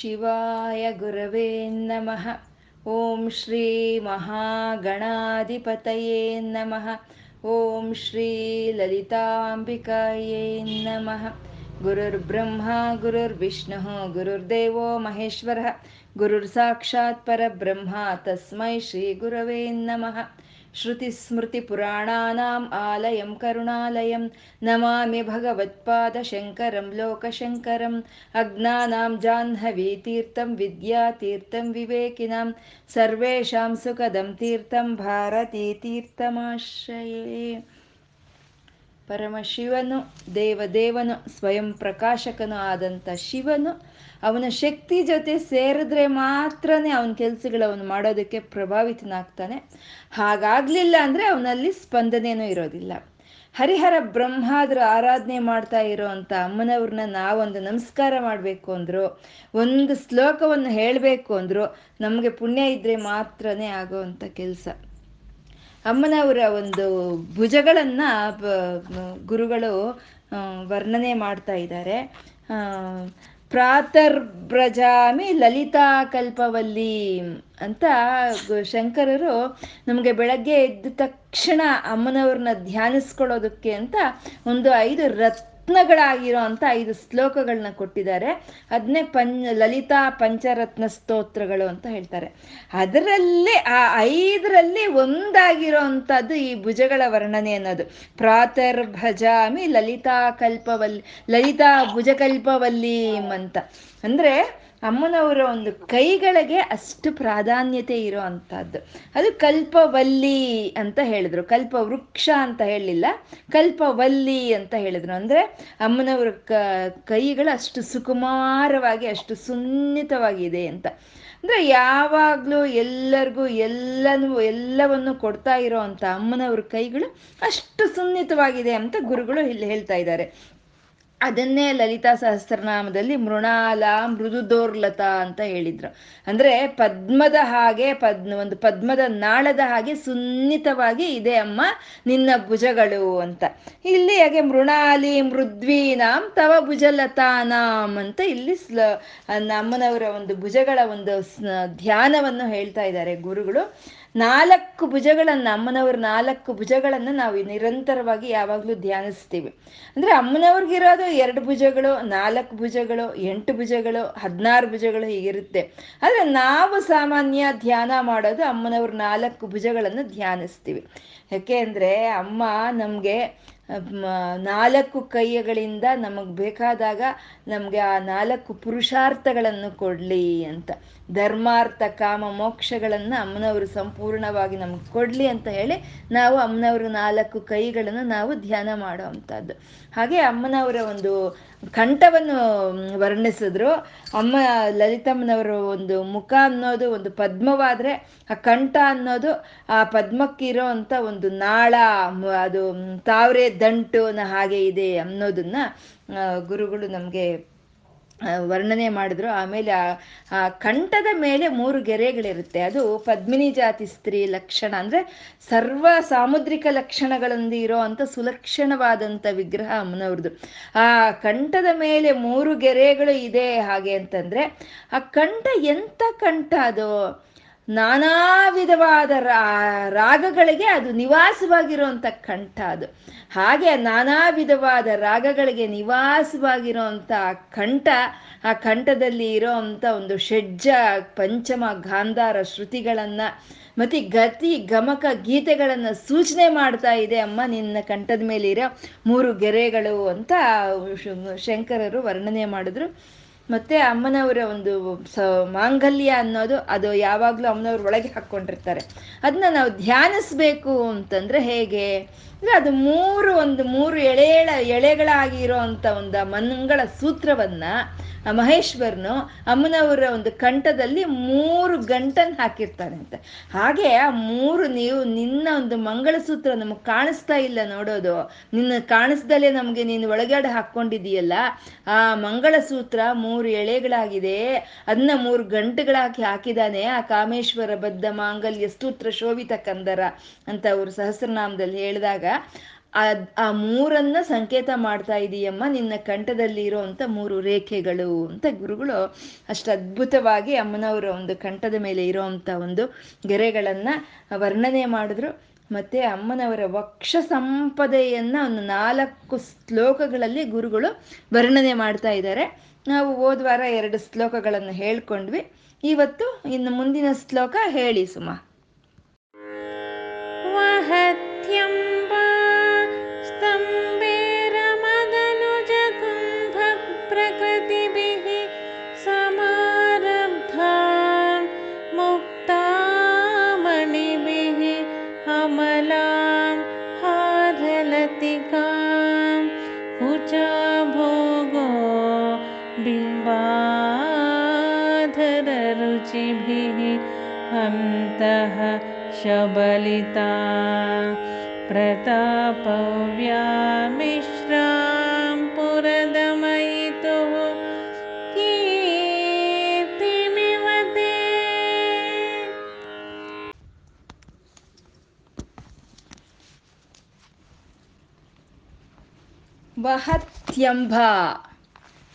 ಶಿವಾಯ ಗುರವೇ ನಮಃ. ಓಂ ಶ್ರೀ ಮಹಾಗಣಾಧಿಪತಯೇ ನಮಃ. ಓಂ ಶ್ರೀ ಲಲಿತಾಂಬಿಕಾಯೇ ನಮಃ. ಗುರುರ್ಬ್ರಹ್ಮ, ಗುರುರ್ವಿಷ್ಣುಃ, ಗುರುರ್ದೇವೋ ಮಹೇಶ್ವರಃ. ಗುರುರ್ ಸಾಕ್ಷಾತ್ ಪರಬ್ರಹ್ಮ ತಸ್ಮೈ ಶ್ರೀ ಗುರವೇ ನಮಃ श्रुतिस्मृतिपुराणानाम् आलयं करुणालयं नमामि भगवत्पादशङ्करं लोकशङ्करम् अज्ञानां जाह्नवीतीर्थं विद्यातीर्थं विवेकिनां सर्वेषां सुखदं तीर्थं ಭಾರತೀತೀರ್ಥಮಾಶ್ರಯೇ ಪರಮಶಿವನು ದೇವದೇವನು ಸ್ವಯಂ ಪ್ರಕಾಶಕನು ಆದಂಥ ಶಿವನು ಅವನ ಶಕ್ತಿ ಜೊತೆ ಸೇರಿದ್ರೆ ಮಾತ್ರನೇ ಅವನ ಕೆಲಸಗಳು ಅವನು ಮಾಡೋದಕ್ಕೆ ಪ್ರಭಾವಿತನಾಗ್ತಾನೆ. ಹಾಗಾಗ್ಲಿಲ್ಲ ಅಂದ್ರೆ ಅವನಲ್ಲಿ ಸ್ಪಂದನೇನೂ ಇರೋದಿಲ್ಲ. ಹರಿಹರ ಬ್ರಹ್ಮಾದ್ರ ಆರಾಧನೆ ಮಾಡ್ತಾ ಇರೋ ಅಂತ ಅಮ್ಮನವ್ರನ್ನ ನಾವೊಂದು ನಮಸ್ಕಾರ ಮಾಡಬೇಕು ಅಂದ್ರು, ಒಂದು ಶ್ಲೋಕವನ್ನು ಹೇಳಬೇಕು ಅಂದ್ರು, ನಮಗೆ ಪುಣ್ಯ ಇದ್ರೆ ಮಾತ್ರನೇ ಆಗೋವಂಥ ಕೆಲಸ. ಅಮ್ಮನವರ ಒಂದು ಭುಜಗಳನ್ನ ಗುರುಗಳು ವರ್ಣನೆ ಮಾಡ್ತಾ ಇದ್ದಾರೆ. ಪ್ರಾತರ್ಬ್ರಜಾಮಿ ಲಲಿತಾ ಕಲ್ಪವಲ್ಲಿ ಅಂತ ಶಂಕರರು ನಮಗೆ ಬೆಳಗ್ಗೆ ಎದ್ದ ತಕ್ಷಣ ಅಮ್ಮನವ್ರನ್ನ ಧ್ಯಾನಿಸ್ಕೊಳ್ಳೋದಕ್ಕೆ ಅಂತ ಒಂದು ಐದು ರತ್ನಗಳಾಗಿರೋ ಅಂತ ಐದು ಶ್ಲೋಕಗಳನ್ನ ಕೊಟ್ಟಿದ್ದಾರೆ. ಅದನ್ನೇ ಪಂ, ಲಲಿತಾ ಪಂಚರತ್ನ ಸ್ತೋತ್ರಗಳು ಅಂತ ಹೇಳ್ತಾರೆ. ಅದರಲ್ಲಿ, ಆ ಐದರಲ್ಲಿ ಒಂದಾಗಿರೋ ಅಂಥದ್ದು ಈ ಭುಜಗಳ ವರ್ಣನೆ ಅನ್ನೋದು. ಪ್ರಾತರ್ ಭಜಾಮಿ ಲಲಿತಾ ಕಲ್ಪವಲ್ಲಿ ಲಲಿತಾ ಭುಜಕಲ್ಪವಲ್ಲಿ ಅಂತ. ಅಂದ್ರೆ ಅಮ್ಮನವರ ಒಂದು ಕೈಗಳಿಗೆ ಅಷ್ಟು ಪ್ರಾಧಾನ್ಯತೆ ಇರೋ ಅಂಥದ್ದು ಅದು ಕಲ್ಪವಲ್ಲಿ ಅಂತ ಹೇಳಿದ್ರು. ಕಲ್ಪ ವೃಕ್ಷ ಅಂತ ಹೇಳಲಿಲ್ಲ. ಕಲ್ಪವಲ್ಲಿ ಅಂತ ಹೇಳಿದ್ರು. ಅಂದರೆ ಅಮ್ಮನವರ ಕೈಗಳು ಅಷ್ಟು ಸುಕುಮಾರವಾಗಿ, ಅಷ್ಟು ಸುನ್ನಿತವಾಗಿದೆ ಅಂತ. ಅಂದರೆ ಯಾವಾಗಲೂ ಎಲ್ಲರಿಗೂ, ಎಲ್ಲನೂ, ಎಲ್ಲವನ್ನು ಕೊಡ್ತಾ ಇರೋ ಅಂಥ ಅಮ್ಮನವ್ರ ಕೈಗಳು ಅಷ್ಟು ಸುನ್ನಿತವಾಗಿದೆ ಅಂತ ಗುರುಗಳು ಇಲ್ಲಿ ಹೇಳ್ತಾ ಇದ್ದಾರೆ. ಅದನ್ನೇ ಲಲಿತಾ ಸಹಸ್ರನಾಮದಲ್ಲಿ ಮೃಣಾಲ, ಮೃದುದೋರ್ಲತ ಅಂತ ಹೇಳಿದ್ರು. ಅಂದ್ರೆ ಪದ್ಮದ ಹಾಗೆ ಪದ್ ಒಂದು ಪದ್ಮದ ನಾಳದ ಹಾಗೆ ಸುನ್ನಿತವಾಗಿ ಇದೆ ಅಮ್ಮ ನಿನ್ನ ಭುಜಗಳು ಅಂತ. ಇಲ್ಲಿ ಹಾಗೆ ಮೃಣಾಲಿ, ಮೃದ್ವೀನಾಂ, ತವ ಭುಜಲತಾನಾಂ ಅಂತ ಇಲ್ಲಿ ಸ್ಲ ಅಮ್ಮನವರ ಒಂದು ಭುಜಗಳ ಒಂದು ಧ್ಯಾನವನ್ನು ಹೇಳ್ತಾ ಇದ್ದಾರೆ ಗುರುಗಳು. ನಾಲ್ಕು ಭುಜಗಳನ್ನು, ಅಮ್ಮನವ್ರ ನಾಲ್ಕು ಭುಜಗಳನ್ನು ನಾವು ನಿರಂತರವಾಗಿ ಯಾವಾಗಲೂ ಧ್ಯಾನಿಸ್ತೀವಿ. ಅಂದರೆ ಅಮ್ಮನವ್ರಿಗಿರೋದು ಎರಡು ಭುಜಗಳು, ನಾಲ್ಕು ಭುಜಗಳು, ಎಂಟು ಭುಜಗಳು, ಹದಿನಾರು ಭುಜಗಳು ಹೀಗಿರುತ್ತೆ. ಆದರೆ ನಾವು ಸಾಮಾನ್ಯ ಧ್ಯಾನ ಮಾಡೋದು ಅಮ್ಮನವ್ರ ನಾಲ್ಕು ಭುಜಗಳನ್ನು ಧ್ಯಾನಿಸ್ತೀವಿ. ಯಾಕೆ ಅಂದರೆ ಅಮ್ಮ ನಮಗೆ ನಾಲ್ಕು ಕೈಯಗಳಿಂದ ನಮಗೆ ಬೇಕಾದಾಗ ನಮಗೆ ಆ ನಾಲ್ಕು ಪುರುಷಾರ್ಥಗಳನ್ನು ಕೊಡಲಿ ಅಂತ. ಧರ್ಮಾರ್ಥ, ಕಾಮ, ಮೋಕ್ಷಗಳನ್ನು ಅಮ್ಮನವರು ಸಂಪೂರ್ಣವಾಗಿ ನಮ್ಗೆ ಕೊಡಲಿ ಅಂತ ಹೇಳಿ ನಾವು ಅಮ್ಮನವ್ರ ನಾಲ್ಕು ಕೈಗಳನ್ನು ನಾವು ಧ್ಯಾನ ಮಾಡೋ ಅಂಥದ್ದು. ಹಾಗೆ ಅಮ್ಮನವರ ಒಂದು ಕಂಠವನ್ನು ವರ್ಣಿಸಿದ್ರು. ಅಮ್ಮ, ಲಲಿತಮ್ಮನವರ ಒಂದು ಮುಖ ಅನ್ನೋದು ಒಂದು ಪದ್ಮವಾದರೆ ಆ ಕಂಠ ಅನ್ನೋದು ಆ ಪದ್ಮಕ್ಕಿರೋ ಅಂಥ ಒಂದು ನಾಳ ಅದು ತಾವರೆ ದಂಟುನ ಹಾಗೆ ಇದೆ ಅನ್ನೋದನ್ನ ಗುರುಗಳು ನಮಗೆ ವರ್ಣನೆ ಮಾಡಿದ್ರು. ಆಮೇಲೆ ಆ ಕಂಠದ ಮೇಲೆ ಮೂರು ಗೆರೆಗಳಿರುತ್ತೆ. ಅದು ಪದ್ಮಿನಿ ಜಾತಿ ಸ್ತ್ರೀ ಲಕ್ಷಣ ಅಂದ್ರೆ ಸರ್ವ ಸಾಮುದ್ರಿಕ ಲಕ್ಷಣಗಳಿಂದ ಇರೋ ಅಂತ ಸುಲಕ್ಷಣವಾದಂಥ ವಿಗ್ರಹ ಅಮ್ಮನವ್ರದ್ದು ಆ ಕಂಠದ ಮೇಲೆ ಮೂರು ಗೆರೆಗಳು ಇದೆ ಹಾಗೆ ಅಂತಂದ್ರೆ, ಆ ಕಂಠ ಎಂಥ ಕಂಠ ಅದು? ನಾನಾ ವಿಧವಾದ ರಾಗಗಳಿಗೆ ಅದು ನಿವಾಸವಾಗಿರುವಂಥ ಕಂಠ ಅದು. ಹಾಗೆ ನಾನಾ ವಿಧವಾದ ರಾಗಗಳಿಗೆ ನಿವಾಸವಾಗಿರುವಂತ ಕಂಠ, ಆ ಕಂಠದಲ್ಲಿ ಇರೋ ಅಂಥ ಒಂದು ಷಡ್ಜ, ಪಂಚಮ, ಗಾಂಧಾರ ಶ್ರುತಿಗಳನ್ನು ಮತ್ತು ಗತಿ, ಗಮಕ ಗೀತೆಗಳನ್ನು ಸೂಚನೆ ಮಾಡ್ತಾ ಇದೆ ಅಮ್ಮ ನಿನ್ನ ಕಂಠದ ಮೇಲೆ ಇರೋ ಮೂರು ಗೆರೆಗಳು ಅಂತ ಶಂಕರರು ವರ್ಣನೆ ಮಾಡಿದ್ರು. ಮತ್ತೆ ಅಮ್ಮನವರ ಒಂದು ಸ ಮಾಂಗಲ್ಯ ಅನ್ನೋದು ಅದು ಯಾವಾಗಲೂ ಅಮ್ಮನವ್ರ ಒಳಗೆ ಹಾಕ್ಕೊಂಡಿರ್ತಾರೆ. ಅದನ್ನ ನಾವು ಧ್ಯಾನಿಸ್ಬೇಕು ಅಂತಂದ್ರೆ ಹೇಗೆ? ಅಂದ್ರೆ ಅದು ಮೂರು ಒಂದು ಮೂರು ಎಳೆಗಳ ಎಳೆಗಳಾಗಿರೋ ಅಂತ ಒಂದು ಮಂಗಳ ಸೂತ್ರವನ್ನ ಮಹೇಶ್ವರನು ಅಮ್ಮನವರ ಒಂದು ಕಂಠದಲ್ಲಿ ಮೂರು ಗಂಟನ್ನು ಹಾಕಿರ್ತಾನೆ ಅಂತ. ಹಾಗೆ ಆ ಮೂರು ನೀವು ನಿನ್ನ ಒಂದು ಮಂಗಳಸೂತ್ರ ನಮಗೆ ಕಾಣಿಸ್ತಾ ಇಲ್ಲ ನೋಡೋದು. ನಿನ್ನ ಕಾಣಿಸ್ದಲೇ ನಮಗೆ ನೀನು ಒಳಗಡೆ ಹಾಕ್ಕೊಂಡಿದೀಯಲ್ಲ ಆ ಮಂಗಳಸೂತ್ರ ಮೂರು ಎಳೆಗಳಾಗಿದೆ. ಅದನ್ನ ಮೂರು ಗಂಟುಗಳಾಕಿ ಹಾಕಿದಾನೆ. ಆ ಕಾಮೇಶ್ವರ ಬದ್ಧ ಮಾಂಗಲ್ಯ ಸ್ತೂತ್ರ ಶೋಭಿತ ಕಂದರ ಅಂತ ಅವರು ಸಹಸ್ರನಾಮದಲ್ಲಿ ಹೇಳಿದಾಗ ಆ ಮೂರನ್ನ ಸಂಕೇತ ಮಾಡ್ತಾ ಇದೀಯಮ್ಮ, ನಿನ್ನ ಕಂಠದಲ್ಲಿ ಮೂರು ರೇಖೆಗಳು ಅಂತ ಗುರುಗಳು ಅಷ್ಟು ಅದ್ಭುತವಾಗಿ ಅಮ್ಮನವರ ಒಂದು ಕಂಠದ ಮೇಲೆ ಇರೋವಂಥ ಒಂದು ಗೆರೆಗಳನ್ನ ವರ್ಣನೆ ಮಾಡಿದ್ರು. ಮತ್ತೆ ಅಮ್ಮನವರ ವಕ್ಷ ಸಂಪದೆಯನ್ನ ಒಂದು ನಾಲ್ಕು ಶ್ಲೋಕಗಳಲ್ಲಿ ಗುರುಗಳು ವರ್ಣನೆ ಮಾಡ್ತಾ ಇದ್ದಾರೆ. ನಾವು ಹೋದ್ವಾರ ಎರಡು ಶ್ಲೋಕಗಳನ್ನು ಹೇಳ್ಕೊಂಡ್ವಿ. ಇವತ್ತು ಇನ್ನು ಮುಂದಿನ ಶ್ಲೋಕ ಹೇಳಿ ಸುಮ. ಸ್ತಂಬೇರ ಪ್ರಕೃತಿ च प्रतापव्यामिश्रां पुरदमयितुः मिश्रां पुरदमयितु कीतिमिवदे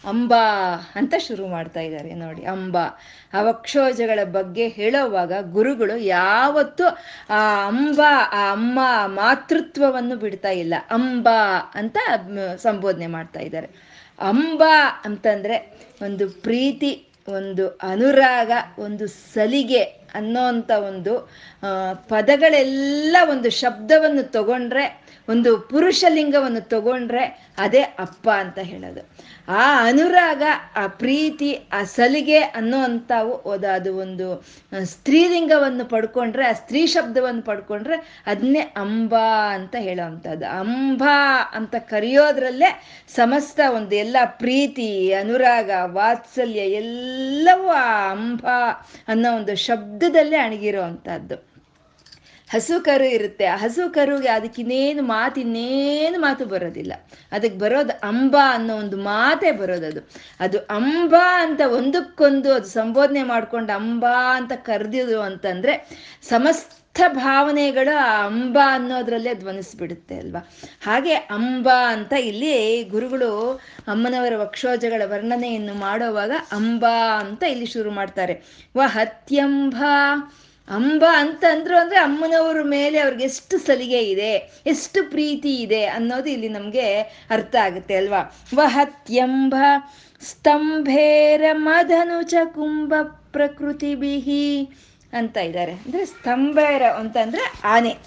ಅಂಬಾ ಅಂತ ಶುರು ಮಾಡ್ತಾ ಇದ್ದಾರೆ ನೋಡಿ, ಅಂಬಾ. ಅವಕ್ಷೋಜಗಳ ಬಗ್ಗೆ ಹೇಳೋವಾಗ ಗುರುಗಳು ಯಾವತ್ತೂ ಆ ಅಂಬಾ, ಆ ಅಮ್ಮ ಮಾತೃತ್ವವನ್ನು ಬಿಡ್ತಾ ಇಲ್ಲ. ಅಂಬಾ ಅಂತ ಸಂಬೋಧನೆ ಮಾಡ್ತಾ ಇದ್ದಾರೆ. ಅಂಬಾ ಅಂತಂದ್ರೆ ಒಂದು ಪ್ರೀತಿ, ಒಂದು ಅನುರಾಗ, ಒಂದು ಸಲಿಗೆ ಅನ್ನೋಂಥ ಒಂದು ಪದಗಳೆಲ್ಲ ಒಂದು ಶಬ್ದವನ್ನು ತಗೊಂಡ್ರೆ ಒಂದು ಪುರುಷ ಲಿಂಗವನ್ನು ತಗೊಂಡ್ರೆ ಅದೇ ಅಪ್ಪ ಅಂತ ಹೇಳೋದು. ಆ ಅನುರಾಗ, ಆ ಪ್ರೀತಿ, ಆ ಸಲಿಗೆ ಅನ್ನೋ ಅಂಥವು ಅದು ಒಂದು ಸ್ತ್ರೀಲಿಂಗವನ್ನು ಪಡ್ಕೊಂಡ್ರೆ, ಆ ಸ್ತ್ರೀ ಶಬ್ದವನ್ನು ಪಡ್ಕೊಂಡ್ರೆ ಅದನ್ನೇ ಅಂಬಾ ಅಂತ ಹೇಳೋ ಅಂಥದ್ದು. ಅಂಬಾ ಅಂತ ಕರೆಯೋದ್ರಲ್ಲೇ ಸಮಸ್ತ ಒಂದು ಎಲ್ಲ ಪ್ರೀತಿ, ಅನುರಾಗ, ವಾತ್ಸಲ್ಯ ಎಲ್ಲವೂ ಆ ಅಂಬಾ ಅನ್ನೋ ಒಂದು ಶಬ್ದದಲ್ಲೇ ಅಣಗಿರೋ ಅಂಥದ್ದು. ಹಸು ಕರು ಇರುತ್ತೆ. ಆ ಹಸು ಕರುಗೆ ಅದಕ್ಕಿನ್ನೇನು ಮಾತು, ಇನ್ನೇನು ಮಾತು ಬರೋದಿಲ್ಲ. ಅದಕ್ಕೆ ಬರೋದು ಅಂಬ ಅನ್ನೋ ಒಂದು ಮಾತೇ ಬರೋದದು ಅದು. ಅಂಬ ಅಂತ ಒಂದಕ್ಕೊಂದು ಅದು ಸಂಬೋಧನೆ ಮಾಡ್ಕೊಂಡು ಅಂಬ ಅಂತ ಕರೆದಿದ್ರು ಅಂತಂದ್ರೆ ಸಮಸ್ತ ಭಾವನೆಗಳು ಆ ಅಂಬ ಅನ್ನೋದ್ರಲ್ಲೇ ಧ್ವನಿಸ್ಬಿಡುತ್ತೆ ಅಲ್ವಾ? ಹಾಗೆ ಅಂಬ ಅಂತ ಇಲ್ಲಿ ಗುರುಗಳು ಅಮ್ಮನವರ ವಕ್ಷೋಜಗಳ ವರ್ಣನೆಯನ್ನು ಮಾಡೋವಾಗ ಅಂಬ ಅಂತ ಇಲ್ಲಿ ಶುರು ಮಾಡ್ತಾರೆ. ವ ಹತ್ಯಂಬ ಅಂಬ ಅಂತಂದ್ರು ಅಂದ್ರೆ ಅಮ್ಮನವ್ರ ಮೇಲೆ ಅವ್ರಿಗೆ ಎಷ್ಟು ಸಲಿಗೆ ಇದೆ, ಎಷ್ಟು ಪ್ರೀತಿ ಇದೆ ಅನ್ನೋದು ಇಲ್ಲಿ ನಮ್ಗೆ ಅರ್ಥ ಆಗುತ್ತೆ ಅಲ್ವಾ? ವಹತ್ಯಂಬ ಸ್ತಂಭೇರ ಮಧನುಜ ಕುಂಭ ಪ್ರಕೃತಿ ಬಿಹಿ ಅಂತ ಇದ್ದಾರೆ. ಅಂದ್ರೆ ಸ್ತಂಭೇರ ಅಂತಂದ್ರೆ ಆನೆ.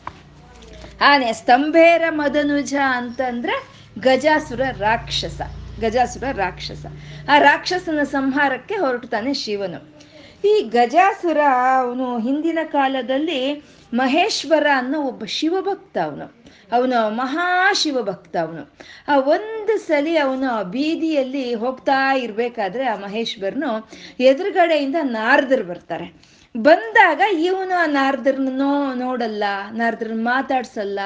ಆನೆ, ಸ್ತಂಭೇರ ಮದನುಜ ಅಂತಂದ್ರೆ ಗಜಾಸುರ ರಾಕ್ಷಸ ಗಜಾಸುರ ರಾಕ್ಷಸ. ಆ ರಾಕ್ಷಸನ ಸಂಹಾರಕ್ಕೆ ಹೊರಟುತ್ತಾನೆ ಶಿವನು. ಈ ಗಜಾಸುರ ಅವನು ಹಿಂದಿನ ಕಾಲದಲ್ಲಿ ಮಹೇಶ್ವರ ಅನ್ನೋ ಒಬ್ಬ ಶಿವಭಕ್ತ ಅವನು. ಅವನು ಮಹಾಶಿವಭಕ್ತ ಅವನು. ಆ ಒಂದು ಸಲಿ ಅವನು ಬೀದಿಯಲ್ಲಿ ಹೋಗ್ತಾ ಇರಬೇಕಾದ್ರೆ ಆ ಮಹೇಶ್ವರನು ಎದುರುಗಡೆಯಿಂದ ನಾರದರು ಬರ್ತಾರೆ. ಬಂದಾಗ ಇವನು ಆ ನಾರದ್ರನ್ನೋ ನೋಡಲ್ಲ ನಾರದ್ರನ್ನ ಮಾತಾಡ್ಸಲ್ಲ.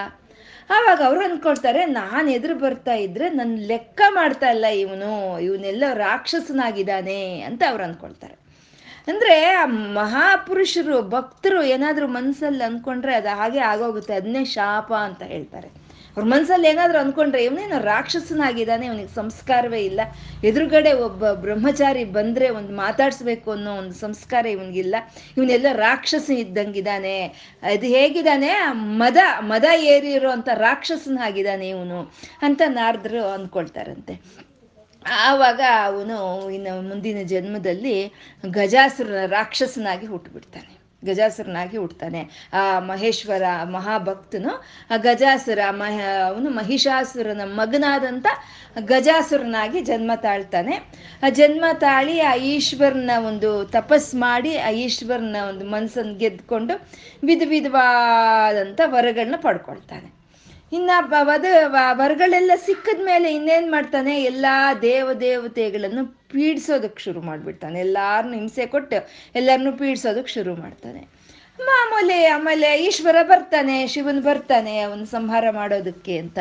ಆವಾಗ ಅವ್ರು ಅಂದ್ಕೊಳ್ತಾರೆ ನಾನು ಎದುರು ಬರ್ತಾ ಇದ್ರೆ ನನ್ನ ಲೆಕ್ಕ ಮಾಡ್ತಾ ಇಲ್ಲ ಇವನು, ಇವನೆಲ್ಲ ರಾಕ್ಷಸನಾಗಿದ್ದಾನೆ ಅಂತ ಅವ್ರು ಅಂದ್ಕೊಳ್ತಾರೆ ಅಂದ್ರೆ ಆ ಮಹಾಪುರುಷರು, ಭಕ್ತರು ಏನಾದ್ರೂ ಮನ್ಸಲ್ಲಿ ಅನ್ಕೊಂಡ್ರೆ ಅದು ಹಾಗೆ ಆಗೋಗುತ್ತೆ. ಅದನ್ನೇ ಶಾಪ ಅಂತ ಹೇಳ್ತಾರೆ. ಅವ್ರ ಮನ್ಸಲ್ಲಿ ಏನಾದ್ರು ಅನ್ಕೊಂಡ್ರೆ ಇವನೇನು ರಾಕ್ಷಸನಾಗಿದ್ದಾನೆ, ಇವನಿಗೆ ಸಂಸ್ಕಾರವೇ ಇಲ್ಲ. ಎದುರುಗಡೆ ಒಬ್ಬ ಬ್ರಹ್ಮಚಾರಿ ಬಂದ್ರೆ ಒಂದು ಮಾತಾಡಿಸ್ಬೇಕು ಅನ್ನೋ ಒಂದು ಸಂಸ್ಕಾರ ಇವನಿಗಿಲ್ಲ. ಇವನೆಲ್ಲ ರಾಕ್ಷಸ ಇದ್ದಂಗಿದ್ದಾನೆ. ಅದು ಹೇಗಿದ್ದಾನೆ? ಮದ ಮದ ಏರಿರೋ ಅಂತ ರಾಕ್ಷಸನಾಗಿದ್ದಾನೆ ಇವನು ಅಂತ ನಾರದ್ರು ಅಂದ್ಕೊಳ್ತಾರಂತೆ ಆವಾಗ ಅವನು ಇನ್ನು ಮುಂದಿನ ಜನ್ಮದಲ್ಲಿ ಗಜಾಸುರ ರಾಕ್ಷಸನಾಗಿ ಹುಟ್ಟುಬಿಡ್ತಾನೆ ಗಜಾಸುರನಾಗಿ ಹುಡ್ತಾನೆ ಆ ಮಹೇಶ್ವರ ಮಹಾಭಕ್ತನು ಆ ಗಜಾಸುರ ಮಹ, ಅವನು ಮಹಿಷಾಸುರನ ಮಗನಾದಂಥ ಗಜಾಸುರನಾಗಿ ಜನ್ಮ ತಾಳ್ತಾನೆ. ಆ ಜನ್ಮ ತಾಳಿ ಆ ಈಶ್ವರನ ಒಂದು ತಪಸ್ ಮಾಡಿ ಆ ಈಶ್ವರನ ಒಂದು ಮನಸ್ಸನ್ನು ಗೆದ್ದುಕೊಂಡು ವಿಧ ವಿಧವಾದಂಥ ವರಗಳನ್ನ ಪಡ್ಕೊಳ್ತಾನೆ. ಇನ್ನ ವದ ವರಗಳೆಲ್ಲ ಸಿಕ್ಕದ ಮೇಲೆ ಇನ್ನೇನ್ ಮಾಡ್ತಾನೆ? ಎಲ್ಲಾ ದೇವ ದೇವತೆಗಳನ್ನು ಪೀಡಿಸೋದಕ್ಕೆ ಶುರು ಮಾಡ್ಬಿಡ್ತಾನೆ. ಎಲ್ಲಾರನ್ನು ಹಿಂಸೆ ಕೊಟ್ಟು ಎಲ್ಲರನ್ನು ಪೀಡಿಸೋದಕ್ಕೆ ಶುರು ಮಾಡ್ತಾನೆ. ಮಾಮೂಲಿ ಆಮೇಲೆ ಈಶ್ವರ ಬರ್ತಾನೆ, ಶಿವನ್ ಬರ್ತಾನೆ, ಅವನು ಸಂಹಾರ ಮಾಡೋದಕ್ಕೆ ಅಂತ.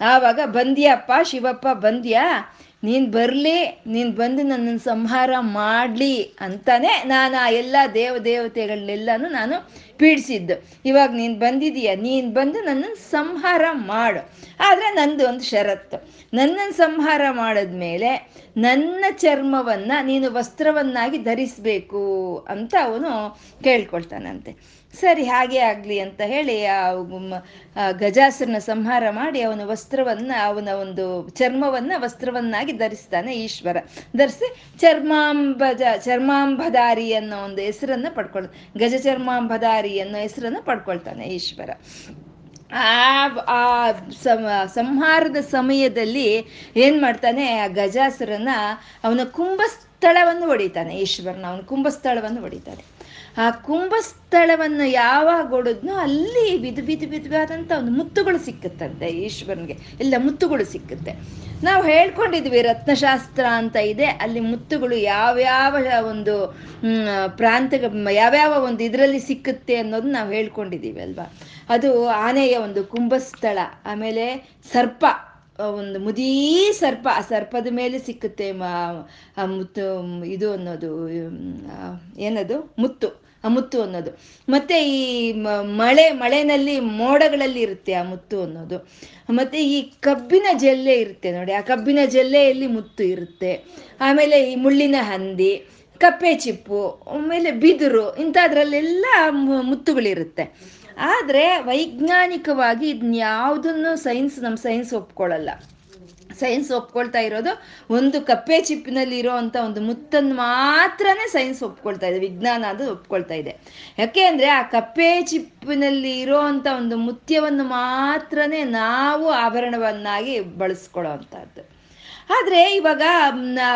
ಆವಾಗ ಬಂದ್ಯಪ್ಪ, ಶಿವಪ್ಪ ಬಂದ್ಯಾ, ನೀನು ಬರಲಿ, ನೀನು ಬಂದು ನನ್ನನ್ನು ಸಂಹಾರ ಮಾಡ್ಲಿ ಅಂತಾನೆ ನಾನು ಆ ಎಲ್ಲ ದೇವ ದೇವತೆಗಳನ್ನೆಲ್ಲನೂ ನಾನು ಪೀಡಿಸಿದ್ದು. ಇವಾಗ ನೀನು ಬಂದಿದೀಯ ನೀನು ಬಂದು ನನ್ನನ್ನು ಸಂಹಾರ ಮಾಡು. ಆದರೆ ನಂದು ಒಂದು ಷರತ್ತು. ನನ್ನನ್ನು ಸಂಹಾರ ಮಾಡಿದ್ಮೇಲೆ ನನ್ನ ಚರ್ಮವನ್ನ ನೀನು ವಸ್ತ್ರವನ್ನಾಗಿ ಧರಿಸಬೇಕು ಅಂತ ಅವನು ಕೇಳ್ಕೊಳ್ತಾನಂತೆ. ಸರಿ, ಹಾಗೆ ಆಗಲಿ ಅಂತ ಹೇಳಿ ಆ ಗಜಾಸರನ ಸಂಹಾರ ಮಾಡಿ ಅವನ ವಸ್ತ್ರವನ್ನ, ಅವನ ಒಂದು ಚರ್ಮವನ್ನ ವಸ್ತ್ರವನ್ನಾಗಿ ಧರಿಸ್ತಾನೆ ಈಶ್ವರ. ಧರಿಸಿ ಚರ್ಮಾಂಬಜ ಚರ್ಮಾಂಬಧಾರಿ ಅನ್ನೋ ಒಂದು ಹೆಸರನ್ನ ಪಡ್ಕೊಳ್ ಗಜ ಚರ್ಮಾಂಬಧಾರಿ ಅನ್ನೋ ಹೆಸರನ್ನ ಪಡ್ಕೊಳ್ತಾನೆ ಈಶ್ವರ. ಆ ಆ ಸಂಹಾರದ ಸಮಯದಲ್ಲಿ ಏನ್ ಮಾಡ್ತಾನೆ, ಆ ಗಜಾಸುರನ ಅವನ ಕುಂಭಸ್ಥಳವನ್ನು ಹೊಡಿತಾನೆ ಈಶ್ವರನ, ಅವನ ಕುಂಭಸ್ಥಳವನ್ನು ಹೊಡಿತಾನೆ. ಆ ಕುಂಭಸ್ಥಳವನ್ನು ಯಾವಾಗ ಹೊಡೆದ್ನೋ ಅಲ್ಲಿ ವಿಧ ವಿಧ ವಿಧವಾದಂಥ ಒಂದು ಮುತ್ತುಗಳು ಸಿಕ್ಕುತ್ತಂತೆ ಈಶ್ವರನಿಗೆ. ಎಲ್ಲ ಮುತ್ತುಗಳು ಸಿಕ್ಕುತ್ತೆ. ನಾವು ಹೇಳ್ಕೊಂಡಿದ್ವಿ ರತ್ನಶಾಸ್ತ್ರ ಅಂತ ಇದೆ. ಅಲ್ಲಿ ಮುತ್ತುಗಳು ಯಾವ್ಯಾವ ಒಂದು ಪ್ರಾಂತ ಯಾವ್ಯಾವ ಒಂದು ಇದರಲ್ಲಿ ಸಿಕ್ಕುತ್ತೆ ಅನ್ನೋದು ನಾವು ಹೇಳ್ಕೊಂಡಿದ್ದೀವಿ ಅಲ್ವಾ? ಅದು ಆನೆಯ ಒಂದು ಕುಂಭಸ್ಥಳ, ಆಮೇಲೆ ಸರ್ಪ, ಒಂದು ಮುದೀ ಸರ್ಪ, ಆ ಸರ್ಪದ ಮೇಲೆ ಸಿಕ್ಕುತ್ತೆ ಮುತ್ತು, ಇದು ಅನ್ನೋದು ಏನದು? ಮುತ್ತು. ಆ ಮುತ್ತು ಅನ್ನೋದು. ಮತ್ತೆ ಈ ಮಳೆ, ಮಳೆನಲ್ಲಿ ಮೋಡಗಳಲ್ಲಿ ಇರುತ್ತೆ ಆ ಮುತ್ತು ಅನ್ನೋದು. ಮತ್ತೆ ಈ ಕಬ್ಬಿನ ಜಲ್ಲೆ ಇರುತ್ತೆ ನೋಡಿ, ಆ ಕಬ್ಬಿನ ಜಲ್ಲೆಯಲ್ಲಿ ಮುತ್ತು ಇರುತ್ತೆ. ಆಮೇಲೆ ಈ ಮುಳ್ಳಿನ ಹಂದಿ, ಕಪ್ಪೆ ಚಿಪ್ಪು, ಆಮೇಲೆ ಬಿದಿರು, ಇಂಥದ್ರಲ್ಲೆಲ್ಲ ಮುತ್ತುಗಳಿರುತ್ತೆ. ಆದರೆ ವೈಜ್ಞಾನಿಕವಾಗಿ ಇದನ್ನ ಯಾವುದನ್ನು ಸೈನ್ಸ್ ನಮ್ಮ ಸೈನ್ಸ್ ಒಪ್ಕೊಳ್ಳಲ್ಲ ಸೈನ್ಸ್ ಒಪ್ಕೊಳ್ತಾ ಇರೋದು. ಒಂದು ಕಪ್ಪೆ ಚಿಪ್ಪಿನಲ್ಲಿ ಇರೋವಂಥ ಒಂದು ಮುತ್ತನ್ನು ಮಾತ್ರನೇ ಸೈನ್ಸ್ ಒಪ್ಕೊಳ್ತಾ ಇದೆ. ವಿಜ್ಞಾನ ಅದು ಒಪ್ಕೊಳ್ತಾ ಇದೆ. ಯಾಕೆ ಅಂದರೆ ಆ ಕಪ್ಪೆ ಚಿಪ್ಪಿನಲ್ಲಿ ಇರೋವಂಥ ಒಂದು ಮುತ್ಯವನ್ನು ಮಾತ್ರನೇ ನಾವು ಆಭರಣವನ್ನಾಗಿ ಬಳಸ್ಕೊಳ್ಳೋ ಆದರೆ ಇವಾಗ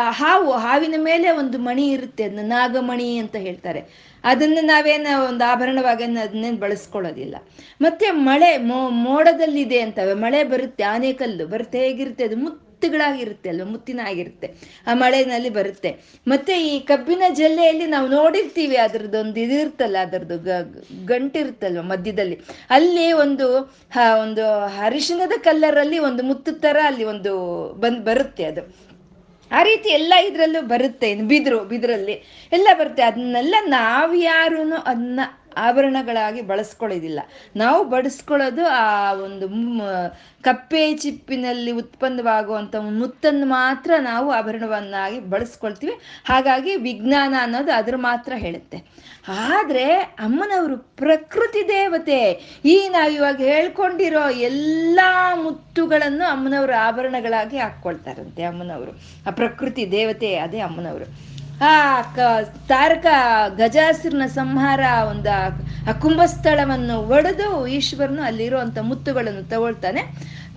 ಹಾವು, ಹಾವಿನ ಮೇಲೆ ಒಂದು ಮಣಿ ಇರುತ್ತೆ. ಅದನ್ನ ನಾಗಮಣಿ ಅಂತ ಹೇಳ್ತಾರೆ. ಅದನ್ನು ನಾವೇನ ಒಂದು ಆಭರಣವಾಗಿ ಅದನ್ನೇನು ಬಳಸ್ಕೊಳ್ಳೋದಿಲ್ಲ. ಮತ್ತೆ ಮಳೆ ಮೋ, ಮೋಡದಲ್ಲಿದೆ ಅಂತವೆ, ಮಳೆ ಬರುತ್ತೆ, ಆನೆಕಲ್ಲು, ಬರುತ್ತೆ, ಹೇಗಿರುತ್ತೆ ಅದು ಮುತ್ತುಗಳಾಗಿರುತ್ತೆ ಅಲ್ವ ಮುತ್ತಿನ ಆಗಿರುತ್ತೆ ಆ ಮಳೆನಲ್ಲಿ ಬರುತ್ತೆ. ಮತ್ತೆ ಈ ಕಬ್ಬಿನ ಜಲ್ಲೆಯಲ್ಲಿ ನಾವು ನೋಡಿರ್ತೀವಿ ಅದ್ರದ್ದು ಒಂದು ಇದಿರ್ತಲ್ಲ ಅದರದ್ದು ಗಂಟಿರುತ್ತಲ್ವ ಮಧ್ಯದಲ್ಲಿ. ಅಲ್ಲಿ ಒಂದು ಒಂದು ಅರಿಶಿಣದ ಕಲ್ಲರಲ್ಲಿ ಒಂದು ಮುತ್ತು ಥರ ಅಲ್ಲಿ ಒಂದು ಬಂದ್, ಬರುತ್ತೆ ಅದು. ಆ ರೀತಿ ಎಲ್ಲ ಇದರಲ್ಲೂ ಬರುತ್ತೆ ಬಿದ್ರು ಬಿದಿರು ಬಿದಿರಲ್ಲಿ. ಎಲ್ಲ ಬರುತ್ತೆ. ಅದನ್ನೆಲ್ಲ ನಾವ್ಯಾರೂ ಅದನ್ನ ಆಭರಣಗಳಾಗಿ ಬಳಸ್ಕೊಳ್ಳೋದಿಲ್ಲ. ನಾವು ಬಡಿಸ್ಕೊಳ್ಳೋದು ಆ ಒಂದು ಕಪ್ಪೆ ಚಿಪ್ಪಿನಲ್ಲಿ ಉತ್ಪನ್ನವಾಗುವಂಥ ಮುತ್ತನ್ನು ಮಾತ್ರ ನಾವು ಆಭರಣವನ್ನಾಗಿ ಬಳಸ್ಕೊಳ್ತೀವಿ. ಹಾಗಾಗಿ ವಿಜ್ಞಾನ ಅನ್ನೋದು ಅದ್ರ ಮಾತ್ರ ಹೇಳುತ್ತೆ. ಆದರೆ ಅಮ್ಮನವರು ಪ್ರಕೃತಿ ದೇವತೆ, ಈ ನಾವು ಇವಾಗ ಹೇಳ್ಕೊಂಡಿರೋ ಎಲ್ಲ ಮುತ್ತುಗಳನ್ನು ಅಮ್ಮನವರು ಆಭರಣಗಳಾಗಿ ಹಾಕ್ಕೊಳ್ತಾರಂತೆ ಅಮ್ಮನವರು. ಆ ಪ್ರಕೃತಿ ದೇವತೆ ಅದೇ ಅಮ್ಮನವರು. ಆ, ಕ, ತಾರಕ ಗಜಾಸುರನ ಸಂಹಾರ ಒಂದು ಆ- ಕುಂಭಸ್ಥಳವನ್ನು ಒಡೆದು ಈಶ್ವರನು ಅಲ್ಲಿರುವಂಥ ಮುತ್ತುಗಳನ್ನು ತಗೊಳ್ತಾನೆ.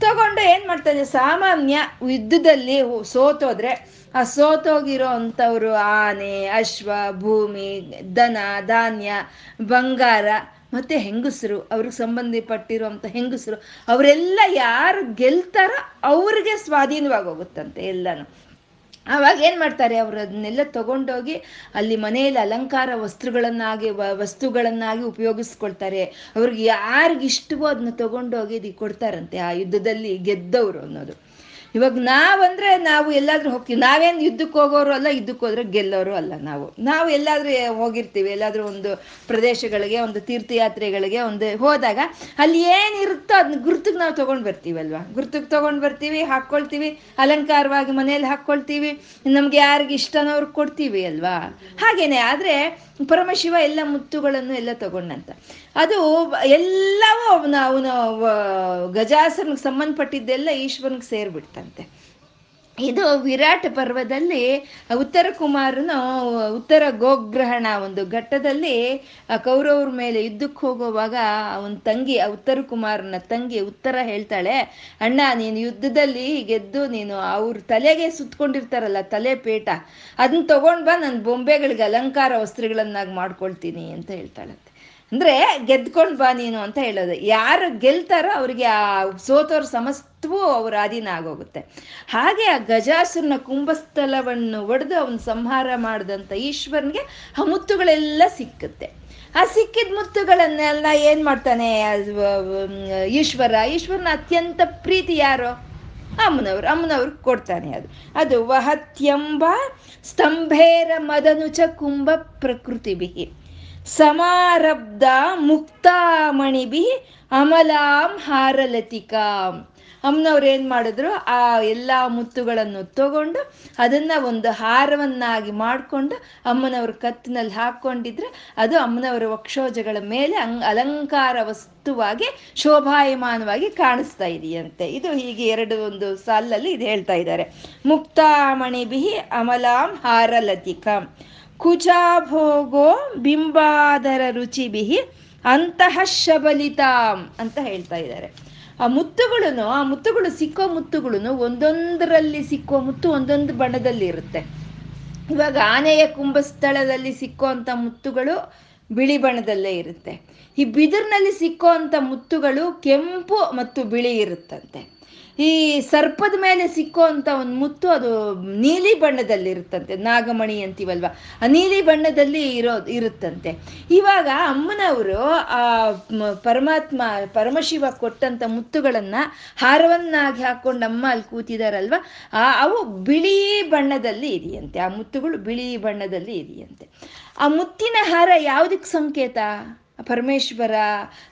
ತಗೊಂಡು ಏನ್ ಮಾಡ್ತಾನೆ, ಸಾಮಾನ್ಯ ಯುದ್ಧದಲ್ಲಿ ಸೋತೋದ್ರೆ ಆ ಸೋತೋಗಿರೋ ಅಂಥವ್ರು ಆನೆ, ಅಶ್ವ, ಭೂಮಿ, ದನ, ಧಾನ್ಯ, ಬಂಗಾರ ಮತ್ತೆ ಹೆಂಗಸರು, ಅವ್ರಿಗೆ ಸಂಬಂಧಪಟ್ಟಿರುವಂಥ ಹೆಂಗಸರು, ಅವರೆಲ್ಲ ಯಾರು ಗೆಲ್ತಾರೋ ಅವ್ರಿಗೆ ಸ್ವಾಧೀನವಾಗಿ ಹೋಗುತ್ತಂತೆ ಎಲ್ಲನೂ. ಆವಾಗ ಏನು ಮಾಡ್ತಾರೆ ಅವರು ಅದನ್ನೆಲ್ಲ ತಗೊಂಡೋಗಿ ಅಲ್ಲಿ ಮನೆಯಲ್ಲಿ ಅಲಂಕಾರ ವಸ್ತ್ರಗಳನ್ನಾಗಿ, ವ- ವಸ್ತುಗಳನ್ನಾಗಿ ಉಪಯೋಗಿಸ್ಕೊಳ್ತಾರೆ. ಅವ್ರಿಗೆ ಯಾರಿಗಿಷ್ಟವೋ ಅದನ್ನ ತಗೊಂಡೋಗಿ ಇದಕ್ಕೆ ಕೊಡ್ತಾರಂತೆ ಆ ಯುದ್ಧದಲ್ಲಿ ಗೆದ್ದವರು ಅನ್ನೋದು. ಇವಾಗ ನಾವಂದ್ರೆ ನಾವು ಎಲ್ಲಾದ್ರೂ ಹೋಗ್ತೀವಿ. ನಾವೇನು ಯುದ್ಧಕ್ಕೆ ಹೋಗೋರು ಅಲ್ಲ ಯುದ್ಧಕ್ಕೆ ಹೋದ್ರೆ ಗೆಲ್ಲೋರು ಅಲ್ಲ ನಾವು. ನಾವು ಎಲ್ಲಾದ್ರೂ ಹೋಗಿರ್ತೀವಿ, ಎಲ್ಲಾದ್ರೂ ಒಂದು ಪ್ರದೇಶಗಳಿಗೆ, ಒಂದು ತೀರ್ಥಯಾತ್ರೆಗಳಿಗೆ ಒಂದು ಹೋದಾಗ ಅಲ್ಲಿ ಏನಿರುತ್ತೋ ಅದನ್ನ ಗುರ್ತಕ್ಕೆ ನಾವು ತಗೊಂಡ್ ಬರ್ತೀವಲ್ವಾ? ಗುರ್ತಕ್ಕೆ ತಗೊಂಡ್ ಬರ್ತೀವಿ ಹಾಕ್ಕೊಳ್ತೀವಿ ಅಲಂಕಾರವಾಗಿ ಮನೆಯಲ್ಲಿ ಹಾಕ್ಕೊಳ್ತೀವಿ ನಮ್ಗೆ ಯಾರಿಗೆ ಇಷ್ಟನೋ ಅವ್ರಿಗೆ ಕೊಡ್ತೀವಿ ಅಲ್ವಾ? ಹಾಗೇನೆ ಆದ್ರೆ ಪರಮಶಿವ ಎಲ್ಲ ಮುತ್ತುಗಳನ್ನು ಎಲ್ಲ ತಗೊಂಡಂತ. ಅದು ಎಲ್ಲವೂ ಅವನ ಅವನ ಗಜಾಸನಿಗೆ ಸಂಬಂಧಪಟ್ಟಿದ್ದೆಲ್ಲ ಈಶ್ವರನಿಗೆ ಇದು ವಿರಾಟ್ ಪರ್ವದಲ್ಲಿ ಉತ್ತರ ಕುಮಾರನು ಉತ್ತರ ಗೋಗ್ರಹಣ ಒಂದು ಘಟ್ಟದಲ್ಲಿ, ಆ, ಕೌರವ್ರ ಮೇಲೆ ಯುದ್ಧಕ್ಕೆ ಹೋಗುವಾಗ ಅವನ ತಂಗಿ, ಆ, ಉತ್ತರ ಕುಮಾರನ ತಂಗಿ ಉತ್ತರ ಹೇಳ್ತಾಳೆ, ಅಣ್ಣ, ನೀನು ಯುದ್ಧದಲ್ಲಿ ಗೆದ್ದು ನೀನು ಅವ್ರ ತಲೆಗೆ ಸುತ್ಕೊಂಡಿರ್ತಾರಲ್ಲ, ತಲೆ ಪೇಟ. ಅದನ್ನ ತಗೊಂಡ್ ಬಾ ನನ್ನ ಬೊಂಬೆಗಳಿಗೆ ಅಲಂಕಾರ ವಸ್ತ್ರಗಳನ್ನಾಗಿ ಮಾಡ್ಕೊಳ್ತೀನಿ, ಅಂತ ಹೇಳ್ತಾಳಂತೆ. ಅಂದ್ರೆ ಗೆದ್ಕೊಂಡ್ ಬಾ ನೀನು ಅಂತ ಹೇಳೋದು. ಯಾರು ಗೆಲ್ತಾರೋ ಅವ್ರಿಗೆ ಆ ಸೋತೋರ್ ಸಮಸ್ತವೂ ಅವ್ರ ಅಧೀನ ಆಗೋಗುತ್ತೆ. ಹಾಗೆ ಆ ಗಜಾಸುರನ ಕುಂಭಸ್ಥಲವನ್ನು ಒಡೆದು ಅವನ್ ಸಂಹಾರ ಮಾಡಿದಂತ ಈಶ್ವರನ್ಗೆ ಆ ಮುತ್ತುಗಳೆಲ್ಲ ಸಿಕ್ಕುತ್ತೆ. ಆ ಸಿಕ್ಕಿದ ಮುತ್ತುಗಳನ್ನೆಲ್ಲ ಏನ್ ಮಾಡ್ತಾನೆ ಈಶ್ವರ? ಈಶ್ವರನ ಅತ್ಯಂತ ಪ್ರೀತಿ ಯಾರು? ಅಮ್ಮನವ್ರು. ಅಮ್ಮನವ್ರು ಕೊಡ್ತಾನೆ ಅದು. ಅದು ವಹತ್ಯಂಬ ಸ್ತಂಭೇರ ಮದನುಚ ಕುಂಭ ಪ್ರಕೃತಿ ಬಿಹಿ ಸಮಾರಬ್ಧ ಮುಕ್ತಾಮಣಿಬಿ ಅಮಲಾಂ ಹಾರಲತಿಕಾಂ. ಅಮ್ಮನವ್ರು ಏನು ಮಾಡಿದ್ರು? ಆ ಎಲ್ಲ ಮುತ್ತುಗಳನ್ನು ತಗೊಂಡು ಅದನ್ನ ಒಂದು ಹಾರವನ್ನಾಗಿ ಮಾಡಿಕೊಂಡು ಅಮ್ಮನವ್ರ ಕತ್ತಿನಲ್ಲಿ ಹಾಕ್ಕೊಂಡಿದ್ರೆ ಅದು ಅಮ್ಮನವರ ವಕ್ಷೋಜಗಳ ಮೇಲೆ ಅಂಗ್ ಅಲಂಕಾರ ವಸ್ತುವಾಗಿ ಶೋಭಾಯಮಾನವಾಗಿ ಕಾಣಿಸ್ತಾ ಇದೆಯಂತೆ. ಇದು ಹೀಗೆ ಎರಡು ಒಂದು ಸಾಲಲ್ಲಿ ಇದು ಹೇಳ್ತಾ ಇದ್ದಾರೆ. ಬಿಹಿ ಅಮಲಾಂ ಹಾರಲತಿಕಾಂ. ಕುಚಾಭೋಗೋ ಬಿಂಬಾದರ ರುಚಿಬಿಹಿ ಅಂತಹ ಶಬಲಿತಾಂ ಅಂತ ಹೇಳ್ತಾ ಇದ್ದಾರೆ. ಆ ಮುತ್ತುಗಳನ್ನು ಆ ಮುತ್ತುಗಳು ಸಿಕ್ಕೋ ಮುತ್ತುಗಳು ಒಂದೊಂದರಲ್ಲಿ ಸಿಕ್ಕೋ ಮುತ್ತು ಒಂದೊಂದು ಬಣ್ಣದಲ್ಲಿ ಇರುತ್ತೆ. ಇವಾಗ ಆನೆಯ ಕುಂಭಸ್ಥಳದಲ್ಲಿ ಸಿಕ್ಕೋ ಅಂತ ಮುತ್ತುಗಳು ಬಿಳಿ ಬಣ್ಣದಲ್ಲೇ ಇರುತ್ತೆ. ಈ ಬಿದಿರಿನಲ್ಲಿ ಸಿಕ್ಕೋ ಅಂತ ಮುತ್ತುಗಳು ಕೆಂಪು ಮತ್ತು ಬಿಳಿ ಇರುತ್ತಂತೆ. ಈ ಸರ್ಪದ ಮೇಲೆ ಸಿಕ್ಕೋ ಅಂತ ಒಂದು ಮುತ್ತು ಅದು ನೀಲಿ ಬಣ್ಣದಲ್ಲಿ ಇರುತ್ತಂತೆ, ನಾಗಮಣಿ ಅಂತೀವಲ್ವ? ಆ ನೀಲಿ ಬಣ್ಣದಲ್ಲಿ ಇರೋ, ಇರುತ್ತಂತೆ. ಇವಾಗ ಅಮ್ಮನವರು ಆ ಪರಮಾತ್ಮ, ಪರಮಶಿವ ಕೊಟ್ಟಂತ ಮುತ್ತುಗಳನ್ನ ಹಾರವನ್ನಾಗಿ ಹಾಕೊಂಡು ಅಮ್ಮ ಅಲ್ಲಿ ಕೂತಿದಾರಲ್ವ? ಆ, ಅವು ಬಿಳಿ ಬಣ್ಣದಲ್ಲಿ ಇದೆಯಂತೆ. ಆ ಮುತ್ತುಗಳು ಬಿಳಿ ಬಣ್ಣದಲ್ಲಿ ಇದೆಯಂತೆ. ಆ ಮುತ್ತಿನ ಹಾರ ಯಾವುದಕ್ಕೆ ಸಂಕೇತ? ಪರಮೇಶ್ವರ,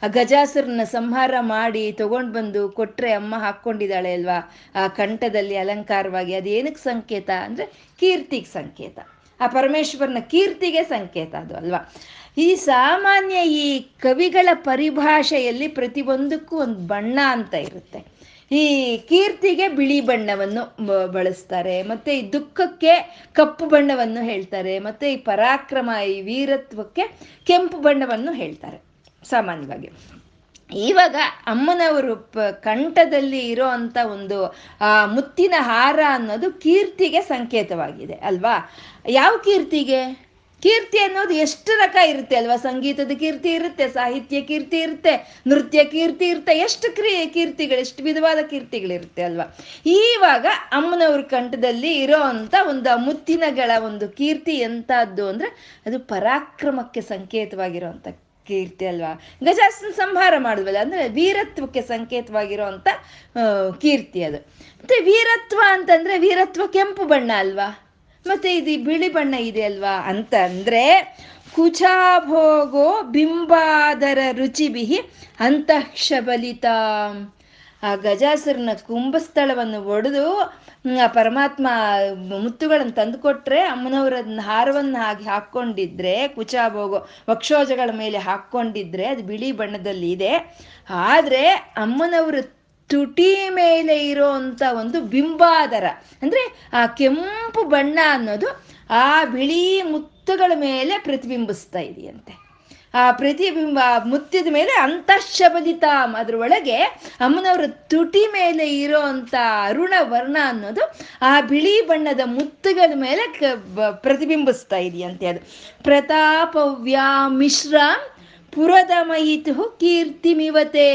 ಆ ಗಜಾಸುರನ ಸಂಹಾರ ಮಾಡಿ ತಗೊಂಡು ಬಂದು ಕೊಟ್ರೆ ಅಮ್ಮ ಹಾಕ್ಕೊಂಡಿದ್ದಾಳೆ ಅಲ್ವಾ? ಆ ಕಂಠದಲ್ಲಿ ಅಲಂಕಾರವಾಗಿ. ಅದೇನಕ್ಕೆ ಸಂಕೇತ ಅಂದ್ರೆ ಕೀರ್ತಿಗೆ ಸಂಕೇತ. ಆ ಪರಮೇಶ್ವರನ ಕೀರ್ತಿಗೆ ಸಂಕೇತ ಅದು ಅಲ್ವಾ? ಈ ಸಾಮಾನ್ಯ ಈ ಕವಿಗಳ ಪರಿಭಾಷೆಯಲ್ಲಿ ಪ್ರತಿಯೊಂದಕ್ಕೂ ಒಂದು ಬಣ್ಣ ಅಂತ ಇರುತ್ತೆ. ಈ ಕೀರ್ತಿಗೆ ಬಿಳಿ ಬಣ್ಣವನ್ನು ಬಳಸ್ತಾರೆ. ಮತ್ತೆ ಈ ದುಃಖಕ್ಕೆ ಕಪ್ಪು ಬಣ್ಣವನ್ನು ಹೇಳ್ತಾರೆ. ಮತ್ತೆ ಈ ಪರಾಕ್ರಮ, ಈ ವೀರತ್ವಕ್ಕೆ ಕೆಂಪು ಬಣ್ಣವನ್ನು ಹೇಳ್ತಾರೆ. ಸಾಮಾನ್ಯವಾಗಿ. ಇವಾಗ ಅಮ್ಮನವರು ಕಂಠದಲ್ಲಿ ಇರೋ ಅಂತ ಒಂದು ಮುತ್ತಿನ ಹಾರ ಅನ್ನೋದು ಕೀರ್ತಿಗೆ ಸಂಕೇತವಾಗಿದೆ, ಅಲ್ವಾ? ಯಾವ ಕೀರ್ತಿಗೆ? ಕೀರ್ತಿ ಅನ್ನೋದು ಎಷ್ಟು ರಕ ಇರುತ್ತೆ ಅಲ್ವಾ? ಸಂಗೀತದ ಕೀರ್ತಿ ಇರುತ್ತೆ, ಸಾಹಿತ್ಯ ಕೀರ್ತಿ ಇರುತ್ತೆ, ನೃತ್ಯ ಕೀರ್ತಿ ಇರುತ್ತೆ, ಎಷ್ಟು ಕ್ರಿಯೆ ಕೀರ್ತಿಗಳು, ಎಷ್ಟು ವಿಧವಾದ ಕೀರ್ತಿಗಳಿರುತ್ತೆ ಅಲ್ವಾ? ಈವಾಗ ಅಮ್ಮನವ್ರ ಕಂಠದಲ್ಲಿ ಇರೋ ಅಂತ ಒಂದು ಮುತ್ತಿನಗಳ ಒಂದು ಕೀರ್ತಿ ಎಂತಹದ್ದು ಅಂದ್ರೆ ಅದು ಪರಾಕ್ರಮಕ್ಕೆ ಸಂಕೇತವಾಗಿರುವಂತ ಕೀರ್ತಿ ಅಲ್ವಾ? ಗಜಾಸನ ಸಂಹಾರ ಮಾಡಿದ್ವಲ್ಲ ಅಂದ್ರೆ ವೀರತ್ವಕ್ಕೆ ಸಂಕೇತವಾಗಿರುವಂತ ಕೀರ್ತಿ ಅದು. ಮತ್ತೆ ವೀರತ್ವ ಅಂತಂದ್ರೆ ವೀರತ್ವ ಕೆಂಪು ಬಣ್ಣ ಅಲ್ವಾ? ಮತ್ತೆ ಇದು ಬಿಳಿ ಬಣ್ಣ ಇದೆ ಅಲ್ವಾ ಅಂತ ಅಂದ್ರೆ ಕುಚಾಭೋಗೋ ಬಿಂಬಾದರ ರುಚಿ ಬಿಹಿ ಅಂತಃಕ್ಷಬಲಿತ. ಆ ಗಜಾಸುರನ ಕುಂಭಸ್ಥಳವನ್ನು ಒಡೆದು ಆ ಪರಮಾತ್ಮ ಮುತ್ತುಗಳನ್ನು ತಂದುಕೊಟ್ರೆ ಅಮ್ಮನವರ ಹಾರವನ್ನು ಹಾಗೆ ಹಾಕ್ಕೊಂಡಿದ್ರೆ, ಕುಚಾಭೋಗೋ ವಕ್ಷೋಜಗಳ ಮೇಲೆ ಹಾಕ್ಕೊಂಡಿದ್ರೆ ಅದು ಬಿಳಿ ಬಣ್ಣದಲ್ಲಿ ಇದೆ. ಆದರೆ ಅಮ್ಮನವರು ತುಟಿ ಮೇಲೆ ಇರೋ ಅಂತ ಒಂದು ಬಿಂಬಾದರ. ಅಂದ್ರೆ ಆ ಕೆಂಪು ಬಣ್ಣ ಅನ್ನೋದು ಆ ಬಿಳಿ ಮುತ್ತುಗಳ ಮೇಲೆ ಪ್ರತಿಬಿಂಬಿಸ್ತಾ ಇದೆಯಂತೆ. ಆ ಪ್ರತಿಬಿಂಬ ಮುತ್ತಿದ ಮೇಲೆ ಅಂತರ್ಶಭದಿತ ಅದ್ರ ಒಳಗೆ ಅಮ್ಮನವರ ತುಟಿ ಮೇಲೆ ಇರೋ ಅಂತ ಅರುಣ ವರ್ಣ ಅನ್ನೋದು ಆ ಬಿಳಿ ಬಣ್ಣದ ಮುತ್ತುಗಳ ಮೇಲೆ ಪ್ರತಿಬಿಂಬಿಸ್ತಾ ಇದೆಯಂತೆ ಅದು. ಪ್ರತಾಪವ್ಯಾ ಮಿಶ್ರ ಪುರದಮಯಿತು ಕೀರ್ತಿಮಿವತೆ.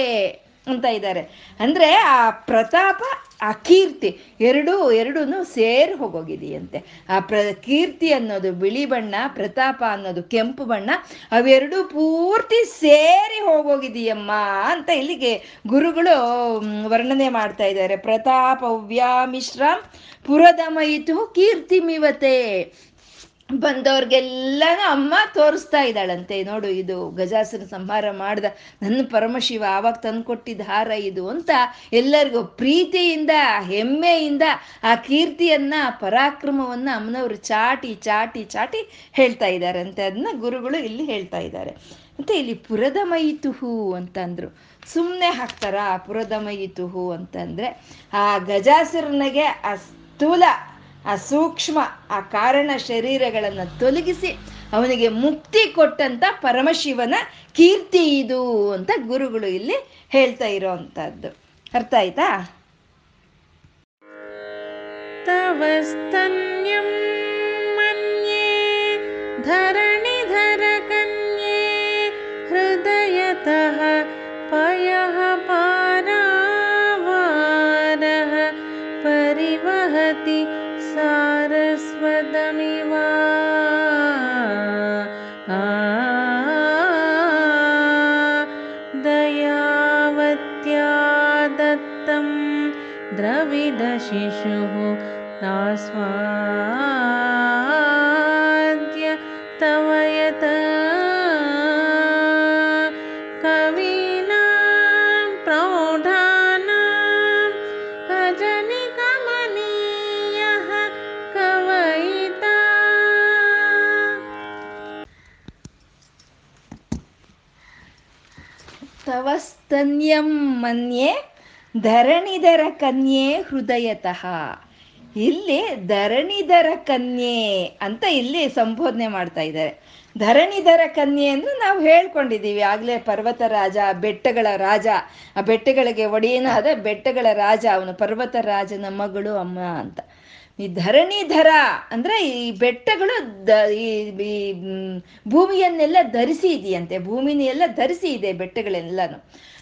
ಅಂತ ಇದ್ದಾರೆ. ಅಂದ್ರೆ ಆ ಪ್ರತಾಪ, ಆ ಕೀರ್ತಿ ಎರಡೂ ಎರಡೂ ಸೇರಿ ಹೋಗೋಗಿದೆಯಂತೆ. ಆ ಪ್ರ, ಕೀರ್ತಿ ಅನ್ನೋದು ಬಿಳಿ ಬಣ್ಣ, ಪ್ರತಾಪ ಅನ್ನೋದು ಕೆಂಪು ಬಣ್ಣ, ಅವೆರಡೂ ಪೂರ್ತಿ ಸೇರಿ ಹೋಗೋಗಿದೆಯಮ್ಮ ಅಂತ ಇಲ್ಲಿಗೆ ಗುರುಗಳು ವರ್ಣನೆ ಮಾಡ್ತಾ ಇದ್ದಾರೆ. ಪ್ರತಾಪ ವ್ಯಾಮಿಶ್ರಾಮ್ ಪುರದಮಯಿತು ಕೀರ್ತಿಮಿವತೆ. ಬಂದವ್ರಿಗೆಲ್ಲನೂ ಅಮ್ಮ ತೋರಿಸ್ತಾ ಇದ್ದಾಳಂತೆ. ನೋಡು, ಇದು ಗಜಾಸನ ಸಂಹಾರ ಮಾಡ್ದ ನನ್ನ ಪರಮಶಿವ ಆವಾಗ ತಂದುಕೊಟ್ಟಿದ್ದ ಹಾರ ಇದು ಅಂತ ಎಲ್ಲರಿಗೂ ಪ್ರೀತಿಯಿಂದ, ಹೆಮ್ಮೆಯಿಂದ ಆ ಕೀರ್ತಿಯನ್ನ, ಪರಾಕ್ರಮವನ್ನ ಅಮ್ಮನವರು ಚಾಟಿ ಚಾಟಿ ಚಾಟಿ ಹೇಳ್ತಾ ಇದ್ದಾರೆ ಅಂತೆ. ಅದನ್ನ ಗುರುಗಳು ಇಲ್ಲಿ ಹೇಳ್ತಾ ಇದ್ದಾರೆ. ಮತ್ತೆ ಇಲ್ಲಿ ಪುರದಮಯಿತುಹು ಅಂತಂದ್ರು. ಸುಮ್ಮನೆ ಹಾಕ್ತಾರ ಪುರದಮಯಿತುಹು ಅಂತಂದ್ರೆ ಆ ಗಜಾಸುರನಿಗೆ ಆ ಸ್ಥೂಲ ಆ ಸೂಕ್ಷ್ಮ ಆ ಕಾರಣ ಶರೀರಗಳನ್ನು ತೊಲಗಿಸಿ ಅವನಿಗೆ ಮುಕ್ತಿ ಕೊಟ್ಟಂತ ಪರಮಶಿವನ ಕೀರ್ತಿ ಇದು ಅಂತ ಗುರುಗಳು ಇಲ್ಲಿ ಹೇಳ್ತಾ ಇರೋ ಅಂತದ್ದು ಅರ್ಥ ಆಯ್ತಾ? ಧರ ಧರಣಿಧರ ಕನ್ಯೆ, ಹೃದಯತಃ ಪಯಃ ಮನ್ಯೆ ಧರಣಿಧರ ಕನ್ಯೆ ಹೃದಯತಃ. ಇಲ್ಲಿ ಧರಣಿಧರ ಕನ್ಯೆ ಅಂತ ಇಲ್ಲಿ ಸಂಬೋಧನೆ ಮಾಡ್ತಾ ಇದ್ದಾರೆ. ಧರಣಿಧರ ಕನ್ಯೆ ಅಂದ್ರೆ ನಾವು ಹೇಳ್ಕೊಂಡಿದ್ದೀವಿ. ಆಗ್ಲೇ ಪರ್ವತ ರಾಜ ಬೆಟ್ಟಗಳ ರಾಜ, ಆ ಬೆಟ್ಟಗಳಿಗೆ ಒಡೆಯನಾದ ಬೆಟ್ಟಗಳ ರಾಜ, ಅವನು ಪರ್ವತ ರಾಜನ ಮಗಳು ಅಮ್ಮ ಅಂತ. ಈ ಧರಣಿಧರ ಅಂದ್ರೆ ಈ ಬೆಟ್ಟಗಳು ದ, ಈ ಭೂಮಿಯನ್ನೆಲ್ಲ ಧರಿಸಿ ಇದೆಯಂತೆ. ಭೂಮಿನೆಲ್ಲ ಧರಿಸಿ ಇದೆ ಬೆಟ್ಟಗಳೆಲ್ಲನು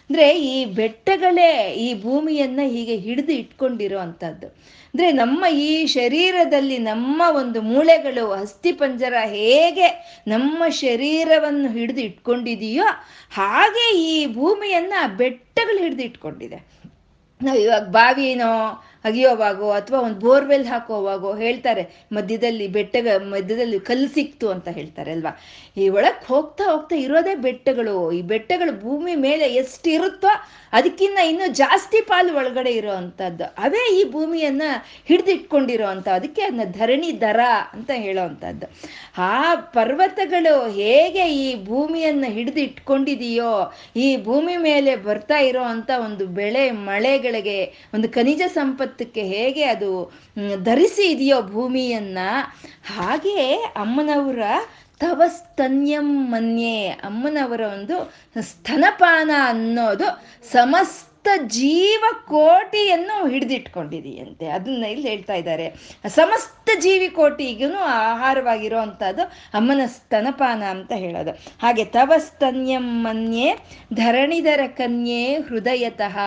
ಅಂದ್ರೆ ಈ ಬೆಟ್ಟಗಳೇ ಈ ಭೂಮಿಯನ್ನ ಹೀಗೆ ಹಿಡಿದು ಇಟ್ಕೊಂಡಿರೋ ಅಂಥದ್ದು ಅಂದ್ರೆ ನಮ್ಮ ಈ ಶರೀರದಲ್ಲಿ ನಮ್ಮ ಒಂದು ಮೂಳೆಗಳು ಅಸ್ಥಿಪಂಜರ ಹೇಗೆ ನಮ್ಮ ಶರೀರವನ್ನು ಹಿಡಿದು ಇಟ್ಕೊಂಡಿದೆಯೋ ಹಾಗೆ ಈ ಭೂಮಿಯನ್ನ ಬೆಟ್ಟಗಳು ಹಿಡಿದು ಇಟ್ಕೊಂಡಿದೆ. ನಾವು ಇವಾಗ ಬಾವಿನೋ ಅಗಿಯೋವಾಗೋ ಅಥವಾ ಒಂದು ಬೋರ್ವೆಲ್ ಹಾಕೋವಾಗೋ ಹೇಳ್ತಾರೆ, ಮಧ್ಯದಲ್ಲಿ ಬೆಟ್ಟಗ, ಮಧ್ಯದಲ್ಲಿ ಕಲ್ಲು ಸಿಕ್ತು ಅಂತ ಹೇಳ್ತಾರೆ ಅಲ್ವಾ? ಈ ಒಳಗೆ ಹೋಗ್ತಾ ಹೋಗ್ತಾ ಇರೋದೇ ಬೆಟ್ಟಗಳು. ಈ ಬೆಟ್ಟಗಳು ಭೂಮಿ ಮೇಲೆ ಎಷ್ಟು ಇರುತ್ತೋ ಅದಕ್ಕಿಂತ ಇನ್ನೂ ಜಾಸ್ತಿ ಪಾಲು ಒಳಗಡೆ ಇರೋ ಅಂಥದ್ದು. ಅವೇ ಈ ಭೂಮಿಯನ್ನ ಹಿಡಿದಿಟ್ಕೊಂಡಿರೋ ಅಂತ, ಅದಕ್ಕೆ ಅದನ್ನ ಧರಣಿ ದರ ಅಂತ ಹೇಳೋ ಅಂಥದ್ದು. ಆ ಪರ್ವತಗಳು ಹೇಗೆ ಈ ಭೂಮಿಯನ್ನ ಹಿಡಿದು ಇಟ್ಕೊಂಡಿದೆಯೋ ಈ ಭೂಮಿ ಮೇಲೆ ಬರ್ತಾ ಇರೋ ಅಂತ ಒಂದು ಬೆಳೆ ಮಳೆಗಳಿಗೆ, ಒಂದು ಖನಿಜ ಸಂಪತ್ತಕ್ಕೆ ಹೇಗೆ ಅದು ಧರಿಸಿ ಇದೆಯೋ ಭೂಮಿಯನ್ನ, ಹಾಗೆ ಅಮ್ಮನವರ ತವ ಸ್ತನ್ಯಂ ಮನ್ಯೆ, ಅಮ್ಮನವರ ಒಂದು ಸ್ತನಪಾನ ಅನ್ನೋದು ಸಮಸ್ತ ಜೀವ ಕೋಟಿಯನ್ನು ಹಿಡಿದಿಟ್ಕೊಂಡಿದೆಯಂತೆ. ಅದನ್ನ ಇಲ್ಲಿ ಹೇಳ್ತಾ ಇದ್ದಾರೆ. ಸಮಸ್ತ ಜೀವಿ ಕೋಟಿಗೂ ಆಹಾರವಾಗಿರೋ ಅಂಥದ್ದು ಅಮ್ಮನ ಸ್ತನಪಾನ ಅಂತ ಹೇಳೋದು. ಹಾಗೆ ತವ ಸ್ತನ್ಯಂ ಮನ್ಯೆ ಧರಣಿಧರ ಕನ್ಯೆ ಹೃದಯತಃ.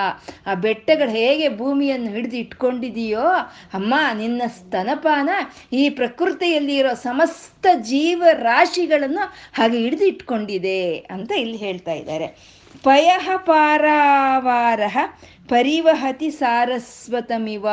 ಆ ಬೆಟ್ಟಗಳು ಹೇಗೆ ಭೂಮಿಯನ್ನು ಹಿಡಿದು ಇಟ್ಕೊಂಡಿದೆಯೋ ಅಮ್ಮ, ನಿನ್ನ ಸ್ತನಪಾನ ಈ ಪ್ರಕೃತಿಯಲ್ಲಿ ಇರೋ ಸಮಸ್ತ ಜೀವ ರಾಶಿಗಳನ್ನು ಹಾಗೆ ಹಿಡಿದು ಇಟ್ಕೊಂಡಿದೆ ಅಂತ ಇಲ್ಲಿ ಹೇಳ್ತಾ ಇದ್ದಾರೆ. ಪಯಃ ಪಾರಾವಾರ ಪರಿವಹತಿ ಸಾರಸ್ವತಮಿವ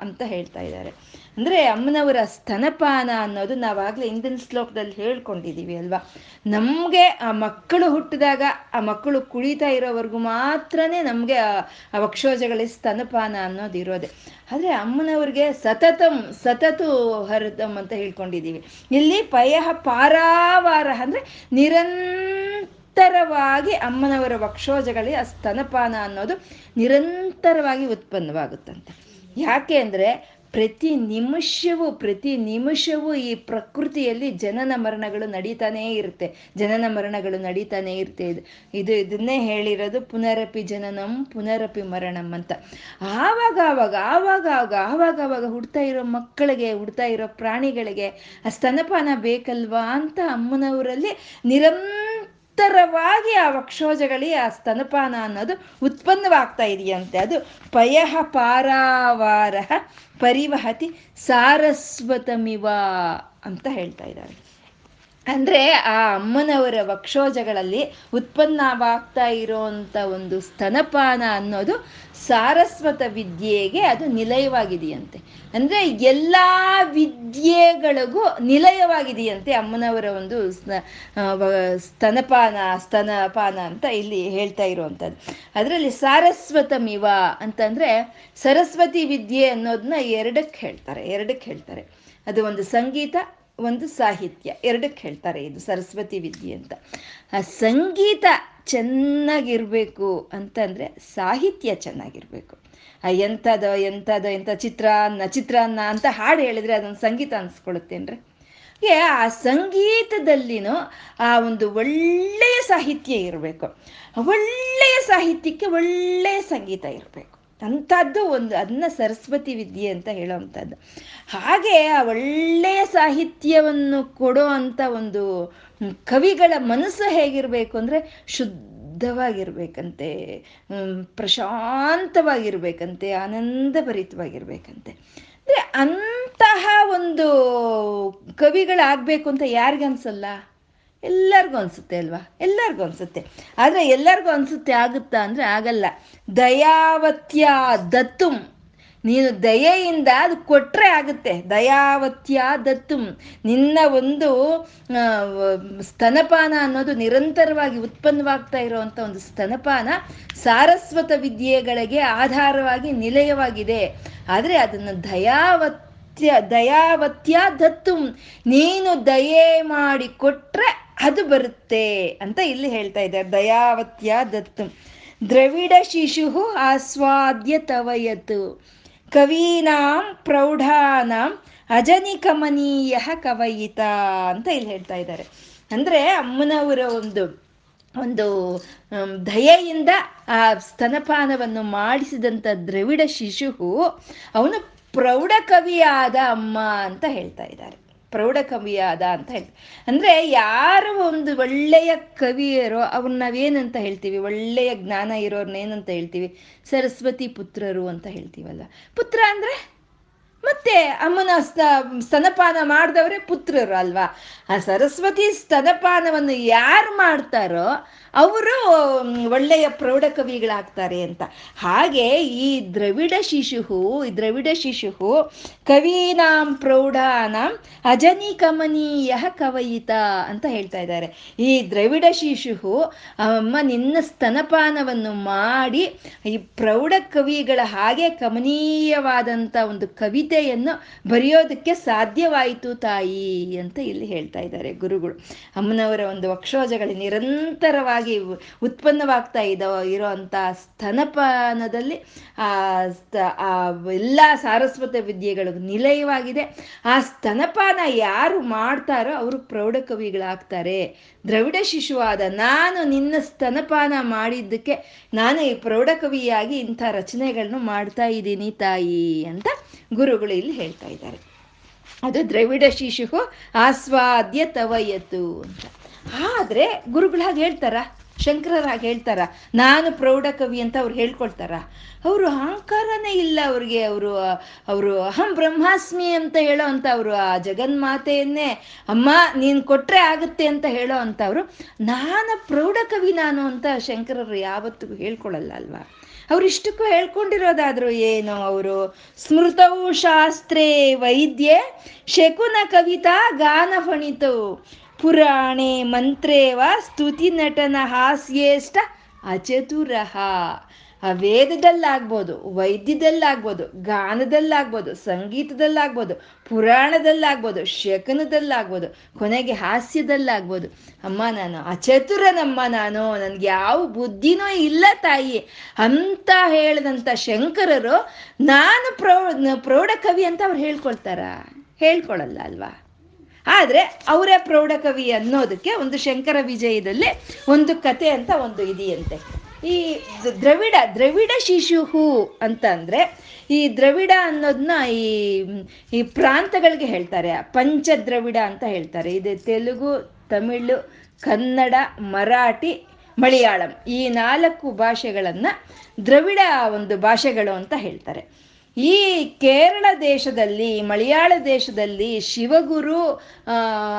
ಅಂತ ಹೇಳ್ತಾ ಇದ್ದಾರೆ. ಅಂದ್ರೆ ಅಮ್ಮನವರ ಸ್ತನಪಾನ ಅನ್ನೋದು ನಾವಾಗಲೇ ಹಿಂದಿನ ಶ್ಲೋಕದಲ್ಲಿ ಹೇಳ್ಕೊಂಡಿದ್ದೀವಿ ಅಲ್ವಾ? ನಮಗೆ ಆ ಮಕ್ಕಳು ಹುಟ್ಟಿದಾಗ ಆ ಮಕ್ಕಳು ಕುಳಿತಾ ಇರೋವರೆಗೂ ಮಾತ್ರನೇ ನಮಗೆ ಆ ವಕ್ಷೋಜಗಳ ಸ್ತನಪಾನ ಅನ್ನೋದು ಇರೋದೆ. ಆದರೆ ಅಮ್ಮನವ್ರಿಗೆ ಸತತಂ, ಸತತು ಹರಿತಂ ಅಂತ ಹೇಳ್ಕೊಂಡಿದ್ದೀವಿ ಇಲ್ಲಿ ಪಯಃ ಪಾರಾವಾರ ಅಂದರೆ ನಿರಂತರವಾಗಿ ಅಮ್ಮನವರ ವಕ್ಷೋಜಗಳಿಗೆ ಆ ಸ್ತನಪಾನ ಅನ್ನೋದು ನಿರಂತರವಾಗಿ ಉತ್ಪನ್ನವಾಗುತ್ತಂತೆ. ಯಾಕೆ ಅಂದರೆ ಪ್ರತಿ ನಿಮಿಷವೂ ಪ್ರತಿ ನಿಮಿಷವೂ ಈ ಪ್ರಕೃತಿಯಲ್ಲಿ ಜನನ ಮರಣಗಳು ನಡೀತಾನೇ ಇರುತ್ತೆ. ಜನನ ಮರಣಗಳು ನಡೀತಾನೇ ಇರುತ್ತೆ. ಇದು ಇದು ಇದನ್ನೇ ಹೇಳಿರೋದು ಪುನರಪಿ ಜನನಂ, ಪುನರಪಿ ಮರಣಂ ಅಂತ. ಆವಾಗ ಆವಾಗ ಆವಾಗ ಆವಾಗ ಆವಾಗ ಆವಾಗ ಹುಡ್ತಾ ಇರೋ ಮಕ್ಕಳಿಗೆ, ಹುಡ್ತಾ ಇರೋ ಪ್ರಾಣಿಗಳಿಗೆ ಆ ಸ್ತನಪಾನ ಬೇಕಲ್ವಾ ಅಂತ ಅಮ್ಮನವರಲ್ಲಿ ನಿರಂತರವಾಗಿ ಆ ವಕ್ಷೋಜಗಳಿಗೆ ಆ ಸ್ತನಪಾನ ಅನ್ನೋದು ಉತ್ಪನ್ನವಾಗ್ತಾ ಇದೆಯಂತೆ. ಅದು ಪಯಹ ಪಾರಾವಾರ ಪರಿವಹತಿ ಸಾರಸ್ವತಮಿವ ಅಂತ ಹೇಳ್ತಾ ಇದ್ದಾರೆ. ಅಂದ್ರೆ ಆ ಅಮ್ಮನವರ ವಕ್ಷೋಜಗಳಲ್ಲಿ ಉತ್ಪನ್ನವಾಗ್ತಾ ಇರೋಂಥ ಒಂದು ಸ್ತನಪಾನ ಅನ್ನೋದು ಸಾರಸ್ವತ ವಿದ್ಯೆಗೆ ಅದು ನಿಲಯವಾಗಿದೆಯಂತೆ. ಅಂದ್ರೆ ಎಲ್ಲಾ ವಿದ್ಯೆಗಳಿಗೂ ನಿಲಯವಾಗಿದೆಯಂತೆ ಅಮ್ಮನವರ ಒಂದು ಸ್ತನಪಾನ ಸ್ತನಪಾನ ಅಂತ ಇಲ್ಲಿ ಹೇಳ್ತಾ ಇರುವಂಥದ್ದು. ಅದರಲ್ಲಿ ಸಾರಸ್ವತಮಿವ ಅಂತಂದ್ರೆ ಸರಸ್ವತಿ ವಿದ್ಯೆ ಅನ್ನೋದನ್ನ ಎರಡಕ್ಕೆ ಹೇಳ್ತಾರೆ ಎರಡಕ್ಕೆ ಹೇಳ್ತಾರೆ. ಅದು ಒಂದು ಸಂಗೀತ, ಒಂದು ಸಾಹಿತ್ಯ ಎರಡಕ್ಕೆ ಹೇಳ್ತಾರೆ ಇದು ಸರಸ್ವತಿ ವಿದ್ಯೆ ಅಂತ. ಆ ಸಂಗೀತ ಚೆನ್ನಾಗಿರ್ಬೇಕು ಅಂತಂದ್ರೆ ಸಾಹಿತ್ಯ ಚೆನ್ನಾಗಿರ್ಬೇಕು. ಎಂಥದೋ ಎಂಥದೋ ಎಂಥ ಚಿತ್ರಾನ್ನ ಚಿತ್ರಾನ್ನ ಅಂತ ಹಾಡು ಹೇಳಿದ್ರೆ ಅದೊಂದು ಸಂಗೀತ ಅನ್ಸ್ಕೊಳ್ಳುತ್ತೇನ್ರಿ? ಹೀಗೆ ಆ ಸಂಗೀತದಲ್ಲಿನೂ ಆ ಒಂದು ಒಳ್ಳೆಯ ಸಾಹಿತ್ಯ ಇರಬೇಕು. ಒಳ್ಳೆಯ ಸಾಹಿತ್ಯಕ್ಕೆ ಒಳ್ಳೆಯ ಸಂಗೀತ ಇರಬೇಕು. ಅಂಥದ್ದು ಒಂದು ಅದನ್ನ ಸರಸ್ವತಿ ವಿದ್ಯೆ ಅಂತ ಹೇಳೋವಂಥದ್ದು. ಹಾಗೆ ಆ ಒಳ್ಳೆಯ ಸಾಹಿತ್ಯವನ್ನು ಕೊಡೋ ಅಂಥ ಒಂದು ಕವಿಗಳ ಮನಸ್ಸು ಹೇಗಿರಬೇಕು ಅಂದರೆ ಶುದ್ಧವಾಗಿರ್ಬೇಕಂತೆ ಪ್ರಶಾಂತವಾಗಿರಬೇಕಂತೆ, ಆನಂದಭರಿತವಾಗಿರ್ಬೇಕಂತೆ. ಅಂದರೆ ಅಂತಹ ಒಂದು ಕವಿಗಳಾಗಬೇಕು ಅಂತ ಯಾರಿಗನ್ಸಲ್ಲ ಎಲ್ಲರಿಗೂ ಅನಿಸುತ್ತೆ ಅಲ್ವಾ? ಎಲ್ಲರಿಗೂ ಅನಿಸುತ್ತೆ. ಆದರೆ ಎಲ್ಲರಿಗೂ ಅನಿಸುತ್ತೆ, ಆಗುತ್ತಾ ಅಂದರೆ ಆಗಲ್ಲ. ದಯಾವತ್ಯ ದತ್ತುಂ. ನೀನು ದಯೆಯಿಂದ ಅದು ಕೊಟ್ಟರೆ ಆಗುತ್ತೆ. ದಯಾವತ್ಯ ದತ್ತುಂ ನಿನ್ನ ಒಂದು ಸ್ತನಪಾನ ಅನ್ನೋದು ನಿರಂತರವಾಗಿ ಉತ್ಪನ್ನವಾಗ್ತಾ ಇರುವಂಥ ಒಂದು ಸ್ತನಪಾನ ಸಾರಸ್ವತ ವಿದ್ಯೆಗಳಿಗೆ ಆಧಾರವಾಗಿ ನಿಲಯವಾಗಿದೆ. ಆದರೆ ಅದನ್ನು ದಯಾವತ್ಯ ದಯಾವತ್ಯ ದತ್ತುಂ ನೀನು ದಯೆ ಮಾಡಿ ಕೊಟ್ರೆ ಅದು ಬರುತ್ತೆ ಅಂತ ಇಲ್ಲಿ ಹೇಳ್ತಾ ಇದ್ದಾರೆ. ದಯಾವತ್ಯ ದತ್ತು ದ್ರವಿಡ ಶಿಶು ಆಸ್ವಾದ್ಯ ತವಯತು ಕವೀನಾಂ ಪ್ರೌಢಾನಾಂ ಅಜನಿಕಮನೀಯ ಕವಯಿತ ಅಂತ ಇಲ್ಲಿ ಹೇಳ್ತಾ ಇದ್ದಾರೆ. ಅಂದ್ರೆ ಅಮ್ಮನವರ ಒಂದು ಒಂದು ದಯೆಯಿಂದ ಆ ಸ್ತನಪಾನವನ್ನು ಮಾಡಿಸಿದಂಥ ದ್ರವಿಡ ಶಿಶು ಅವನು ಪ್ರೌಢ ಕವಿಯಾದ ಅಮ್ಮ ಅಂತ ಹೇಳ್ತಾ ಇದ್ದಾರೆ. ಪ್ರೌಢ ಕವಿಯಾದ ಅಂತ ಹೇಳಿ ಅಂದ್ರೆ ಯಾರು ಒಂದು ಒಳ್ಳೆಯ ಕವಿಯರೋ ಅವ್ರನ್ನ ನಾವೇನಂತ ಹೇಳ್ತೀವಿ? ಒಳ್ಳೆಯ ಜ್ಞಾನ ಇರೋರ್ನ ಏನಂತ ಹೇಳ್ತೀವಿ? ಸರಸ್ವತಿ ಪುತ್ರರು ಅಂತ ಹೇಳ್ತೀವಲ್ಲ ಪುತ್ರ ಅಂದ್ರೆ ಮತ್ತೆ ಅಮ್ಮನ ಸ್ತ ಸ್ತನಪಾನ ಮಾಡಿದವರೇ ಪುತ್ರರು ಅಲ್ವಾ? ಆ ಸರಸ್ವತಿ ಸ್ತನಪಾನವನ್ನು ಯಾರು ಮಾಡ್ತಾರೋ ಅವರು ಒಳ್ಳೆಯ ಪ್ರೌಢ ಕವಿಗಳಾಗ್ತಾರೆ ಅಂತ. ಹಾಗೆ ಈ ದ್ರವಿಡ ಶಿಶು ಈ ದ್ರವಿಡ ಶಿಶು ಕವೀನಾಂ ಪ್ರೌಢಾನಾಂ ಅಜನಿ ಕಮನೀಯ ಕವಯಿತ ಅಂತ ಹೇಳ್ತಾ ಇದ್ದಾರೆ. ಈ ದ್ರವಿಡ ಶಿಶು ಅಮ್ಮ, ನಿನ್ನ ಸ್ತನಪಾನವನ್ನು ಮಾಡಿ ಈ ಪ್ರೌಢ ಕವಿಗಳ ಹಾಗೆ ಕಮನೀಯವಾದಂಥ ಒಂದು ಕವಿತೆಯನ್ನು ಬರೆಯೋದಕ್ಕೆ ಸಾಧ್ಯವಾಯಿತು ತಾಯಿ ಅಂತ ಇಲ್ಲಿ ಹೇಳ್ತಾ ಇದ್ದಾರೆ ಗುರುಗಳು. ಅಮ್ಮನವರ ಒಂದು ವಕ್ಷೋಜಗಳು ನಿರಂತರವಾಗಿ ಉತ್ಪನ್ನವಾಗ್ತಾ ಇದ್ದೋ ಇರೋಂಥ ಸ್ತನಪಾನದಲ್ಲಿ ಆ ಎಲ್ಲ ಸಾರಸ್ವತ ವಿದ್ಯೆಗಳು ನಿಲಯವಾಗಿದೆ. ಆ ಸ್ತನಪಾನ ಯಾರು ಮಾಡ್ತಾರೋ ಅವರು ಪ್ರೌಢ ಕವಿಗಳಾಗ್ತಾರೆ ದ್ರವಿಡ ಶಿಶುವಾದ ನಾನು ನಿನ್ನ ಸ್ತನಪಾನ ಮಾಡಿದ್ದಕ್ಕೆ ನಾನು ಈ ಪ್ರೌಢ ಕವಿಯಾಗಿ ಇಂಥ ರಚನೆಗಳನ್ನು ಮಾಡ್ತಾ ಇದ್ದೀನಿ ತಾಯಿ ಅಂತ ಗುರುಗಳು ಇಲ್ಲಿ ಹೇಳ್ತಾ ಇದ್ದಾರೆ. ಅದು ದ್ರವಿಡ ಶಿಶು ಆಸ್ವಾದ್ಯ ತವಯತು ಅಂತ. ಆದ್ರೆ ಗುರುಗಳು ಹಾಗೆ ಹೇಳ್ತಾರ? ಶಂಕರರಾಗಿ ಹೇಳ್ತಾರ? ನಾನು ಪ್ರೌಢ ಕವಿ ಅಂತ ಅವ್ರು ಹೇಳ್ಕೊಳ್ತಾರ? ಅವರು ಅಹಂಕಾರನೇ ಇಲ್ಲ ಅವ್ರಿಗೆ, ಅವರು ಅವರು ಅಹಂ ಬ್ರಹ್ಮಾಸ್ಮಿ ಅಂತ ಹೇಳೋ ಅಂತ ಅವರು ಆ ಜಗನ್ಮಾತೆಯನ್ನೇ ಅಮ್ಮ ನೀನು ಕೊಟ್ರೆ ಆಗುತ್ತೆ ಅಂತ ಹೇಳೋ ಅಂತವ್ರು. ನಾನು ಪ್ರೌಢ ಕವಿ ನಾನು ಅಂತ ಶಂಕರರು ಯಾವತ್ತಿಗೂ ಹೇಳ್ಕೊಳಲ್ಲ ಅಲ್ವಾ? ಅವ್ರು ಇಷ್ಟಕ್ಕೂ ಹೇಳ್ಕೊಂಡಿರೋದಾದ್ರು ಏನು ಅವರು? ಸ್ಮೃತವು ಶಾಸ್ತ್ರೇ ವೈದ್ಯೆ, ಶಕುನ ಕವಿತಾ ಗಾನ ಫಣಿತವು ಪುರಾಣೆ ಮಂತ್ರೇವ ಸ್ತುತಿ ನಟನ ಹಾಸ್ಯೇಷ್ಟ ಅಚತುರಹ ಆ ವೇದದಲ್ಲಾಗ್ಬೋದು ವೈದ್ಯದಲ್ಲಾಗ್ಬೋದು, ಗಾನದಲ್ಲಾಗ್ಬೋದು, ಸಂಗೀತದಲ್ಲಾಗ್ಬೋದು, ಪುರಾಣದಲ್ಲಾಗ್ಬೋದು, ಶಕನದಲ್ಲಾಗ್ಬೋದು, ಕೊನೆಗೆ ಹಾಸ್ಯದಲ್ಲಾಗ್ಬೋದು. ಅಮ್ಮ ನಾನು ಅಚತುರನಮ್ಮ ನಾನು, ನನಗೆ ಯಾವ ಬುದ್ಧಿನೂ ಇಲ್ಲ ತಾಯಿ. ಅಂತ ಹೇಳಿದಂಥ ಶಂಕರರು ನಾನು ಪ್ರೌಢ ಪ್ರೌಢ ಕವಿ ಅಂತ ಅವ್ರು ಹೇಳ್ಕೊಳ್ತಾರ? ಹೇಳ್ಕೊಳಲ್ಲ ಅಲ್ವಾ? ಆದರೆ ಅವರೇ ಪ್ರೌಢ ಕವಿ ಅನ್ನೋದಕ್ಕೆ ಒಂದು ಶಂಕರ ವಿಜಯದಲ್ಲಿ ಒಂದು ಕತೆ ಅಂತ ಒಂದು ಇದೆಯಂತೆ. ಈ ದ್ರವಿಡ ದ್ರವಿಡ ಶಿಶುಹು ಅಂತ ಅಂದರೆ ಈ ದ್ರವಿಡ ಅನ್ನೋದನ್ನ ಈ ಈ ಪ್ರಾಂತಗಳಿಗೆ ಹೇಳ್ತಾರೆ. ಪಂಚ ದ್ರವಿಡ ಅಂತ ಹೇಳ್ತಾರೆ. ಇದು ತೆಲುಗು, ತಮಿಳು, ಕನ್ನಡ, ಮರಾಠಿ, ಮಲಯಾಳಂ ಈ ನಾಲ್ಕು ಭಾಷೆಗಳನ್ನು ದ್ರವಿಡ ಒಂದು ಭಾಷೆಗಳು ಅಂತ ಹೇಳ್ತಾರೆ. ಈ ಕೇರಳ ದೇಶದಲ್ಲಿ ಮಲಯಾಳ ದೇಶದಲ್ಲಿ ಶಿವಗುರು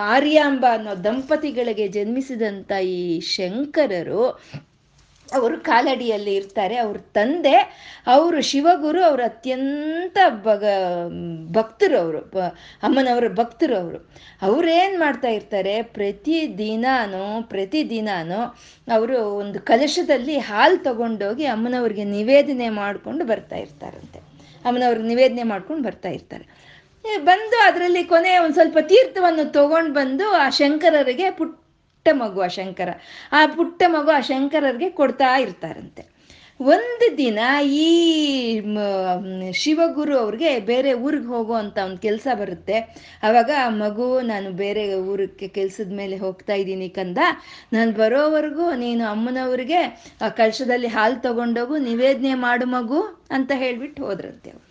ಆರ್ಯಾಂಬ ಅನ್ನೋ ದಂಪತಿಗಳಿಗೆ ಜನ್ಮಿಸಿದಂಥ ಈ ಶಂಕರರು, ಅವರು ಕಾಲಡಿಯಲ್ಲಿ ಇರ್ತಾರೆ. ಅವ್ರ ತಂದೆ, ಅವರು ಶಿವಗುರು, ಅವರು ಅತ್ಯಂತ ಬಗ, ಭಕ್ತರು ಅವರು ಅಮ್ಮನವರ ಭಕ್ತರು ಅವರು. ಅವ್ರೇನು ಮಾಡ್ತಾ ಇರ್ತಾರೆ, ಪ್ರತಿ ದಿನಾನು ಪ್ರತಿ ದಿನಾನು ಅವರು ಒಂದು ಕಲಶದಲ್ಲಿ ಹಾಲು ತಗೊಂಡೋಗಿ ಅಮ್ಮನವ್ರಿಗೆ ನಿವೇದನೆ ಮಾಡಿಕೊಂಡು ಬರ್ತಾ ಇರ್ತಾರಂತೆ. ಅಮ್ಮನವ್ರಿಗೆ ನಿವೇದನೆ ಮಾಡ್ಕೊಂಡು ಬರ್ತಾ ಇರ್ತಾರೆ. ಬಂದು ಅದರಲ್ಲಿ ಕೊನೆ ಒಂದು ಸ್ವಲ್ಪ ತೀರ್ಥವನ್ನು ತಗೊಂಡು ಬಂದು ಆ ಶಂಕರರಿಗೆ ಪುಟ್ಟ ಮಗು, ಆ ಶಂಕರ. ಆ ಪುಟ್ಟ ಮಗು ಆ ಶಂಕರರಿಗೆ ಕೊಡ್ತಾ ಇರ್ತಾರಂತೆ. ಒಂದು ದಿನ ಈ ಶಿವಗುರು ಅವ್ರಿಗೆ ಬೇರೆ ಊರಿಗೆ ಹೋಗೋ ಅಂತ ಒಂದು ಕೆಲಸ ಬರುತ್ತೆ. ಅವಾಗ ಮಗು, ನಾನು ಬೇರೆ ಊರಿಗೆ ಕೆಲ್ಸದ ಮೇಲೆ ಹೋಗ್ತಾ ಇದ್ದೀನಿ ಕಂದ. ನಾನು ಬರೋವರೆಗೂ ನೀನು ಅಮ್ಮನವ್ರಿಗೆ, ಆ ಕಳಶದಲ್ಲಿ ಹಾಲು ತಗೊಂಡೋಗು, ನಿವೇದನೆ ಮಾಡು ಮಗು ಅಂತ ಹೇಳ್ಬಿಟ್ಟು ಹೋದ್ರಂತೆ ಅವ್ರು.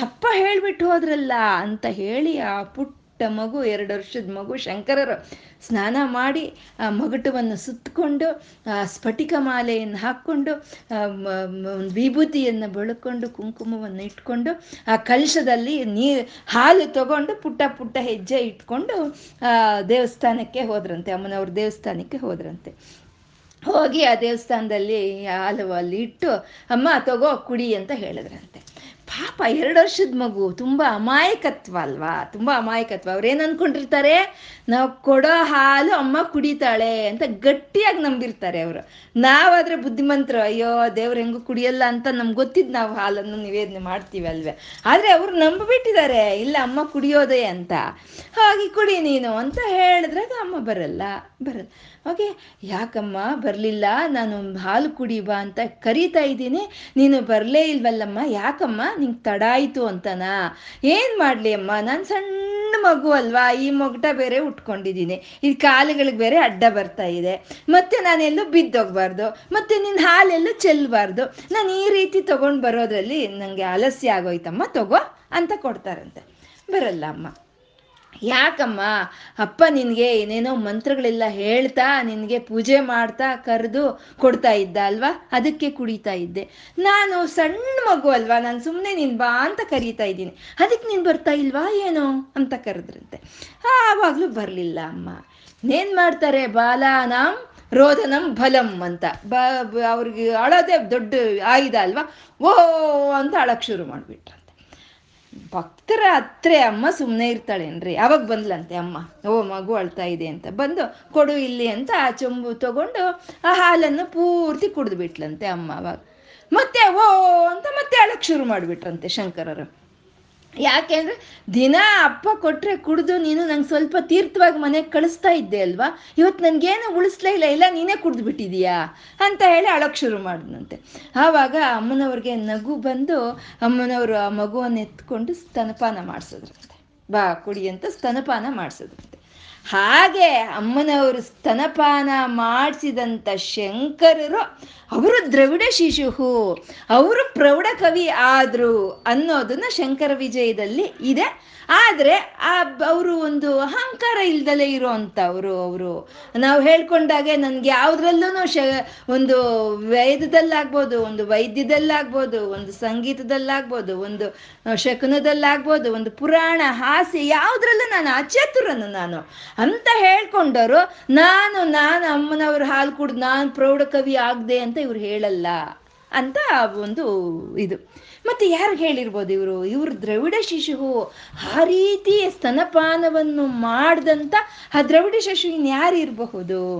ನಪ್ಪ ಹೇಳ್ಬಿಟ್ಟು ಹೋದ್ರಲ್ಲ ಅಂತ ಹೇಳಿ ಆ ಪುಟ್ಟ ಮಗು, ಎರಡು ವರ್ಷದ ಮಗು ಶಂಕರರು ಸ್ನಾನ ಮಾಡಿ, ಆ ಮಗುಟವನ್ನು ಸುತ್ತಕೊಂಡು, ಆ ಸ್ಫಟಿಕ ಮಾಲೆಯನ್ನು ಹಾಕ್ಕೊಂಡು ವಿಭೂತಿಯನ್ನು ಬೆಳಕೊಂಡು, ಕುಂಕುಮವನ್ನು ಇಟ್ಕೊಂಡು, ಆ ಕಲಶದಲ್ಲಿ ನೀರು ಹಾಲು ತಗೊಂಡು ಪುಟ್ಟ ಪುಟ್ಟ ಹೆಜ್ಜೆ ಇಟ್ಕೊಂಡು ದೇವಸ್ಥಾನಕ್ಕೆ ಹೋದ್ರಂತೆ, ಅಮ್ಮನವ್ರ ದೇವಸ್ಥಾನಕ್ಕೆ ಹೋದ್ರಂತೆ. ಹೋಗಿ ಆ ದೇವಸ್ಥಾನದಲ್ಲಿ ಹಾಲು ಅಲ್ಲಿ ಇಟ್ಟು, ಅಮ್ಮ, ತಗೋ, ಕುಡಿ ಅಂತ ಹೇಳಿದ್ರಂತೆ. ಪಾಪ ಎರಡು ವರ್ಷದ ಮಗು, ತುಂಬ ಅಮಾಯಕತ್ವ ಅಲ್ವಾ? ತುಂಬ ಅಮಾಯಕತ್ವ. ಅವ್ರೇನು ಅನ್ಕೊಂಡಿರ್ತಾರೆ? ನಾವು ಕೊಡೋ ಹಾಲು ಅಮ್ಮ ಕುಡಿತಾಳೆ ಅಂತ ಗಟ್ಟಿಯಾಗಿ ನಂಬಿರ್ತಾರೆ ಅವರು. ನಾವಾದ್ರೆ ಬುದ್ಧಿಮಂತರು, ಅಯ್ಯೋ, ದೇವ್ರು ಹೆಂಗೂ ಕುಡಿಯಲ್ಲ ಅಂತ ನಮ್ಗೆ ಗೊತ್ತಿದ್ದು ನಾವು ಹಾಲನ್ನು ನಿವೇದನೆ ಮಾಡ್ತೀವಿ ಅಲ್ವೇ? ಆದರೆ ಅವ್ರು ನಂಬಿಬಿಟ್ಟಿದ್ದಾರೆ ಇಲ್ಲ ಅಮ್ಮ ಕುಡಿಯೋದೇ ಅಂತ. ಹಾಗೆ ಕುಡಿ ನೀನು ಅಂತ ಹೇಳಿದ್ರಾಗ ಅಮ್ಮ ಬರಲ್ಲ ಬರಲ್ಲ. ಓಕೆ ಯಾಕಮ್ಮ, ಬರಲಿಲ್ಲ? ನಾನು ಹಾಲು ಕುಡಿ ಬಾ ಅಂತ ಕರೀತಾ ಇದ್ದೀನಿ. ನೀನು ಬರಲೇ ಇಲ್ವಲ್ಲಮ್ಮ? ಯಾಕಮ್ಮ? ನಿಂಗೆ ತಡ ಆಯಿತು ಅಂತನಾ? ಏನು ಮಾಡಲಿ ಅಮ್ಮ? ನಾನು ಸಣ್ಣ ಮಗು ಅಲ್ವಾ? ಈ ಮೊಗಟ ಬೇರೆ ಉಟ್ಕೊಂಡಿದ್ದೀನಿ. ಈ ಕಾಲುಗಳಿಗೆ ಬೇರೆ ಅಡ್ಡ ಬರ್ತಾ ಇದೆ. ಮತ್ತೆ ನಾನೆಲ್ಲೂ ಬಿದ್ದೋಗ್ಬಾರ್ದು. ಮತ್ತೆ ನಿನ್ನ ಹಾಲೆಲ್ಲ ಚೆಲ್ಲಬಾರ್ದು ನಾನು ಈ ರೀತಿ ತೊಗೊಂಡು ಬರೋದ್ರಲ್ಲಿ ನನಗೆ ಆಲಸ್ಯ ಆಗೋಯ್ತಮ್ಮ. ತಗೋ ಅಂತ ಕೊಡ್ತಾರಂತೆ. ಬರಲ್ಲ ಅಮ್ಮ. ಯಾಕಮ್ಮ? ಅಪ್ಪ ನಿನಗೆ ಏನೇನೋ ಮಂತ್ರಗಳೆಲ್ಲ ಹೇಳ್ತಾ, ನಿನಗೆ ಪೂಜೆ ಮಾಡ್ತಾ, ಕರೆದು ಕೊಡ್ತಾ ಇದ್ದ ಅಲ್ವಾ? ಅದಕ್ಕೆ ಕುಡಿತಾ ಇದ್ದೆ. ನಾನು ಸಣ್ಣ ಮಗು ಅಲ್ವಾ? ನಾನು ಸುಮ್ಮನೆ ನೀನು ಬಾ ಅಂತ ಕರೀತಾ ಇದ್ದೀನಿ. ಅದಕ್ಕೆ ನೀನು ಬರ್ತಾ ಇಲ್ವಾ, ಏನೋ ಅಂತ ಕರೆದ್ರಂತೆ. ಆವಾಗಲೂ ಬರಲಿಲ್ಲ ಅಮ್ಮ. ಏನು ಮಾಡ್ತಾರೆ? ಬಾಲಾನಾಂ ರೋದನಂ ಬಲಂ ಅಂತ. ಬ ಅವ್ರಿಗೆ ಅಳೋದೇ ದೊಡ್ಡ ಆಯುಧ ಅಲ್ವಾ? ಓ ಅಂತ ಅಳಕ್ಕೆ ಶುರು ಮಾಡಿಬಿಟ್ರಂತೆ ಭಕ್ತರ ಹತ್ರ ಅಮ್ಮ ಸುಮ್ಮನೆ ಇರ್ತಾಳೇನ್ರಿ? ಅವಾಗ ಬಂದ್ಲಂತೆ ಅಮ್ಮ. ಓ, ಮಗು ಅಳ್ತಾ ಇದೆ ಅಂತ. ಬಂದು ಕೊಡು ಇಲ್ಲಿ ಅಂತ ಆ ಚೊಂಬು ತಗೊಂಡು ಆ ಹಾಲನ್ನು ಪೂರ್ತಿ ಕುಡಿದ್ಬಿಟ್ಲಂತೆ ಅಮ್ಮ ಅವಾಗ. ಮತ್ತೆ ಓ, ಅಂತ ಮತ್ತೆ ಅಳಕ್ಕೆ ಶುರು ಮಾಡಿಬಿಟ್ರಂತೆ ಶಂಕರರು. ಯಾಕೆಂದ್ರೆ ದಿನ ಅಪ್ಪ ಕೊಟ್ರೆ ಕುಡಿದು ನೀನು ನಂಗೆ ಸ್ವಲ್ಪ ತೀರ್ಥವಾಗಿ ಮನೆಗೆ ಕಳಿಸ್ತಾ ಇದ್ದೆ ಅಲ್ವಾ? ಇವತ್ತು ನನಗೇನು ಉಳಿಸ್ಲೇ ಇಲ್ಲ ಇಲ್ಲ ನೀನೇ ಕುಡಿದು ಬಿಟ್ಟಿದೀಯಾ? ಅಂತ ಹೇಳಿ ಅಳಕ್ಕೆ ಶುರು ಮಾಡಿದ್ನಂತೆ. ಆವಾಗ ಅಮ್ಮನವ್ರಿಗೆ ನಗು ಬಂದು ಅಮ್ಮನವರು ಆ ಮಗುವನ್ನು ಎತ್ಕೊಂಡು ಸ್ತನಪಾನ ಮಾಡಿಸಿದ್ರಂತೆ. ಬಾ ಕುಡಿ ಅಂತ ಸ್ತನಪಾನ ಮಾಡಿಸಿದ್ರಂತೆ ಹಾಗೆ ಅಮ್ಮನವರು ಸ್ತನಪಾನ ಮಾಡಿಸಿದಂಥ ಶಂಕರರು ಅವರು ದ್ರವಿಡ ಶಿಶುಹು, ಅವರು ಪ್ರೌಢ ಕವಿ ಆದರು ಅನ್ನೋದನ್ನ ಶಂಕರ ವಿಜಯದಲ್ಲಿ ಇದೆ. ಆದರೆ ಆ ಅವರು ಒಂದು ಅಹಂಕಾರ ಇಲ್ದಲೇ ಇರೋ ಅಂಥವ್ರು ಅವರು. ನಾವು ಹೇಳ್ಕೊಂಡಾಗೆ ನನಗೆ ಯಾವುದ್ರಲ್ಲೂ ಶ, ಒಂದು ವೇದದಲ್ಲಾಗ್ಬೋದು, ಒಂದು ವೈದ್ಯದಲ್ಲಾಗ್ಬೋದು, ಒಂದು ಸಂಗೀತದಲ್ಲಾಗ್ಬೋದು, ಒಂದು ಶಕುನದಲ್ಲಾಗ್ಬೋದು, ಒಂದು ಪುರಾಣ ಹಾಸ್ಯ ಯಾವುದ್ರಲ್ಲೂ ನಾನು ಅಚತುರನು ನಾನು. ಅಂತ ಹೇಳ್ಕೊಂಡವರು ನಾನು ನಾನು ಅಮ್ಮನವ್ರ ಹಾಲು ಕುಡ್ದು ನಾನು ಪ್ರೌಢ ಕವಿ ಆಗದೆ ಅಂತ ಇವ್ರು ಹೇಳಲ್ಲ. ಅಂತ ಒಂದು ಇದು. ಮತ್ತೆ ಯಾರು ಹೇಳಿರ್ಬೋದು ಇವರು? ಇವರು ದ್ರವಿಡ ಶಿಶು ಆ ರೀತಿ ಸ್ತನಪಾನವನ್ನು ಮಾಡ್ದಂತ ಆ ದ್ರವಿಡ ಶಿಶು ಇನ್ಯಾರು ಇರಬಹುದು?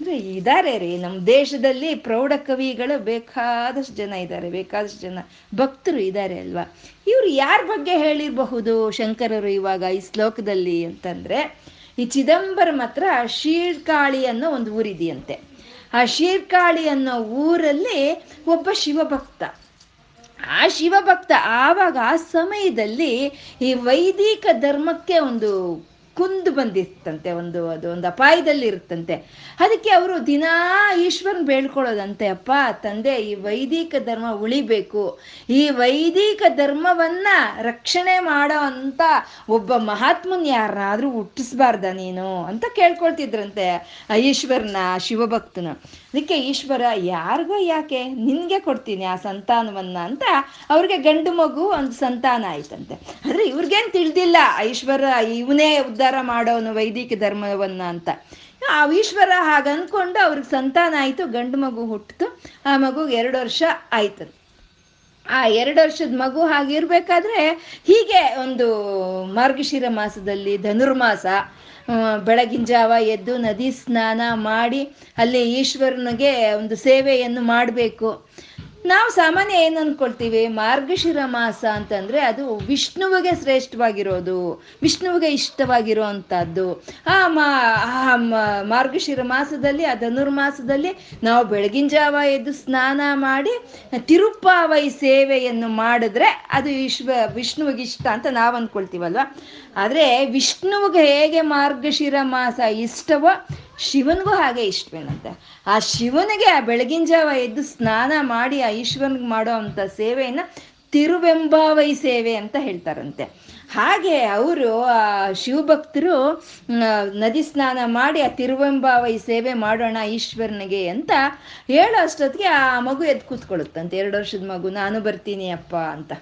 ಅಂದರೆ ಇದಾರೆ ರೀ ನಮ್ಮ ದೇಶದಲ್ಲಿ ಪ್ರೌಢ ಕವಿಗಳು ಬೇಕಾದಷ್ಟು ಜನ ಇದ್ದಾರೆ ಬೇಕಾದಷ್ಟು ಜನ ಭಕ್ತರು ಇದ್ದಾರೆ ಅಲ್ವಾ? ಇವರು ಯಾರ ಬಗ್ಗೆ ಹೇಳಿರಬಹುದು ಶಂಕರರು ಇವಾಗ ಈ ಶ್ಲೋಕದಲ್ಲಿ ಅಂತಂದರೆ ಈ ಚಿದಂಬರಂ ಹತ್ರ ಶೀರ್ಕಾಳಿ ಅನ್ನೋ ಒಂದು ಊರಿದೆಯಂತೆ. ಆ ಶೀರ್ಕಾಳಿ ಅನ್ನೋ ಊರಲ್ಲಿ ಒಬ್ಬ ಶಿವಭಕ್ತ. ಆ ಶಿವಭಕ್ತ ಆವಾಗ ಆ ಸಮಯದಲ್ಲಿ ಈ ವೈದಿಕ ಧರ್ಮಕ್ಕೆ ಒಂದು ಕುಂದು ಬಂದಿತ್ತಂತೆ, ಒಂದು, ಅದು ಒಂದು ಅಪಾಯದಲ್ಲಿ ಇರುತ್ತಂತೆ. ಅದಕ್ಕೆ ಅವರು ದಿನಾ ಈಶ್ವರನ್ ಬೇಳ್ಕೊಳ್ಳೋದಂತೆ ಅಪ್ಪ, ತಂದೆ, ಈ ವೈದಿಕ ಧರ್ಮ ಉಳಿಬೇಕು. ಈ ವೈದಿಕ ಧರ್ಮವನ್ನ ರಕ್ಷಣೆ ಮಾಡೋ ಅಂತ ಒಬ್ಬ ಮಹಾತ್ಮನ್ ಯಾರನ್ನಾದ್ರೂ ಹುಟ್ಟಿಸ್ಬಾರ್ದ ನೀನು ಅಂತ ಕೇಳ್ಕೊಳ್ತಿದ್ರಂತೆ ಈಶ್ವರನ ಶಿವಭಕ್ತನ. ಅದಕ್ಕೆ ಈಶ್ವರ, ಯಾರಿಗೋ ಯಾಕೆ? ನಿನ್ಗೆ ಕೊಡ್ತೀನಿ ಆ ಸಂತಾನವನ್ನ ಅಂತ ಅವ್ರಿಗೆ ಗಂಡು ಮಗು ಒಂದು ಸಂತಾನ ಆಯ್ತಂತೆ. ಆದ್ರೆ ಇವ್ರಿಗೇನು ತಿಳಿದಿಲ್ಲ ಈಶ್ವರ ಇವನೇ ಉದ್ಧಾರ ಮಾಡೋನು ವೈದಿಕ ಧರ್ಮವನ್ನ ಅಂತ. ಆ ಈಶ್ವರ ಹಾಗೆ ಅನ್ಕೊಂಡು ಅವ್ರಿಗೆ ಸಂತಾನ ಆಯಿತು, ಗಂಡು ಮಗು ಹುಟ್ಟಿತು ಆ ಮಗು ಎರಡು ವರ್ಷ ಆಯ್ತು ಆ ಎರಡು ವರ್ಷದ ಮಗು ಹಾಗಿರ್ಬೇಕಾದ್ರೆ ಹೀಗೆ ಒಂದು ಮಾರ್ಗಶಿರ ಮಾಸದಲ್ಲಿ ಧನುರ್ಮಾಸ ಬೆಳಗಿನ ಜಾವ ಎದ್ದು ನದಿ ಸ್ನಾನ ಮಾಡಿ ಅಲ್ಲಿ ಈಶ್ವರನಿಗೆ ಒಂದು ಸೇವೆಯನ್ನು ಮಾಡಬೇಕು. ನಾವು ಸಾಮಾನ್ಯ ಏನು ಅನ್ಕೊಳ್ತೀವಿ? ಮಾರ್ಗಶಿರ ಮಾಸ ಅಂತಂದ್ರೆ ಅದು ವಿಷ್ಣುವಿಗೆ ಶ್ರೇಷ್ಠವಾಗಿರೋದು, ವಿಷ್ಣುವಿಗೆ ಇಷ್ಟವಾಗಿರೋ ಆ ಮಾರ್ಗಶಿರ ಮಾಸದಲ್ಲಿ ಆ ಧನುರ್ಮಾಸದಲ್ಲಿ ನಾವು ಬೆಳಗಿನ ಜಾವ ಎದ್ದು ಸ್ನಾನ ಮಾಡಿ, ತಿರುಪಾವೈ ಸೇವೆಯನ್ನು ಮಾಡಿದ್ರೆ ಅದು ವಿಶ್ವ, ವಿಷ್ಣುವಿಗೆ ಇಷ್ಟ ಅಂತ ನಾವು ಅನ್ಕೊಳ್ತೀವಲ್ವ? ಆದರೆ ವಿಷ್ಣುವಿಗೆ ಹೇಗೆ ಮಾರ್ಗಶಿರ ಮಾಸ ಇಷ್ಟವೋ ಶಿವನಿಗೂ ಹಾಗೆ ಇಷ್ಟವೇನಂತೆ? ಆ ಶಿವನಿಗೆ ಆ ಬೆಳಗಿನ ಜಾವ ಎದ್ದು ಸ್ನಾನ ಮಾಡಿ ಆ ಈಶ್ವರನಿಗೆ ಮಾಡೋ ಅಂಥ ಸೇವೆಯನ್ನು ತಿರುವೆಂಬಾವೈ ಸೇವೆ ಅಂತ ಹೇಳ್ತಾರಂತೆ. ಹಾಗೆ ಅವರು ಆ ಶಿವಭಕ್ತರು ನದಿ ಸ್ನಾನ ಮಾಡಿ ಆ ತಿರುವೆಂಬಾವೈ ಸೇವೆ ಮಾಡೋಣ ಈಶ್ವರನಿಗೆ ಅಂತ ಹೇಳೋ ಅಷ್ಟೊತ್ತಿಗೆ ಆ ಮಗು ಎದ್ದು ಕೂತ್ಕೊಳ್ಳುತ್ತಂತೆ. ಎರಡು ವರ್ಷದ ಮಗು, ನಾನು ಬರ್ತೀನಿ ಅಪ್ಪ ಅಂತ.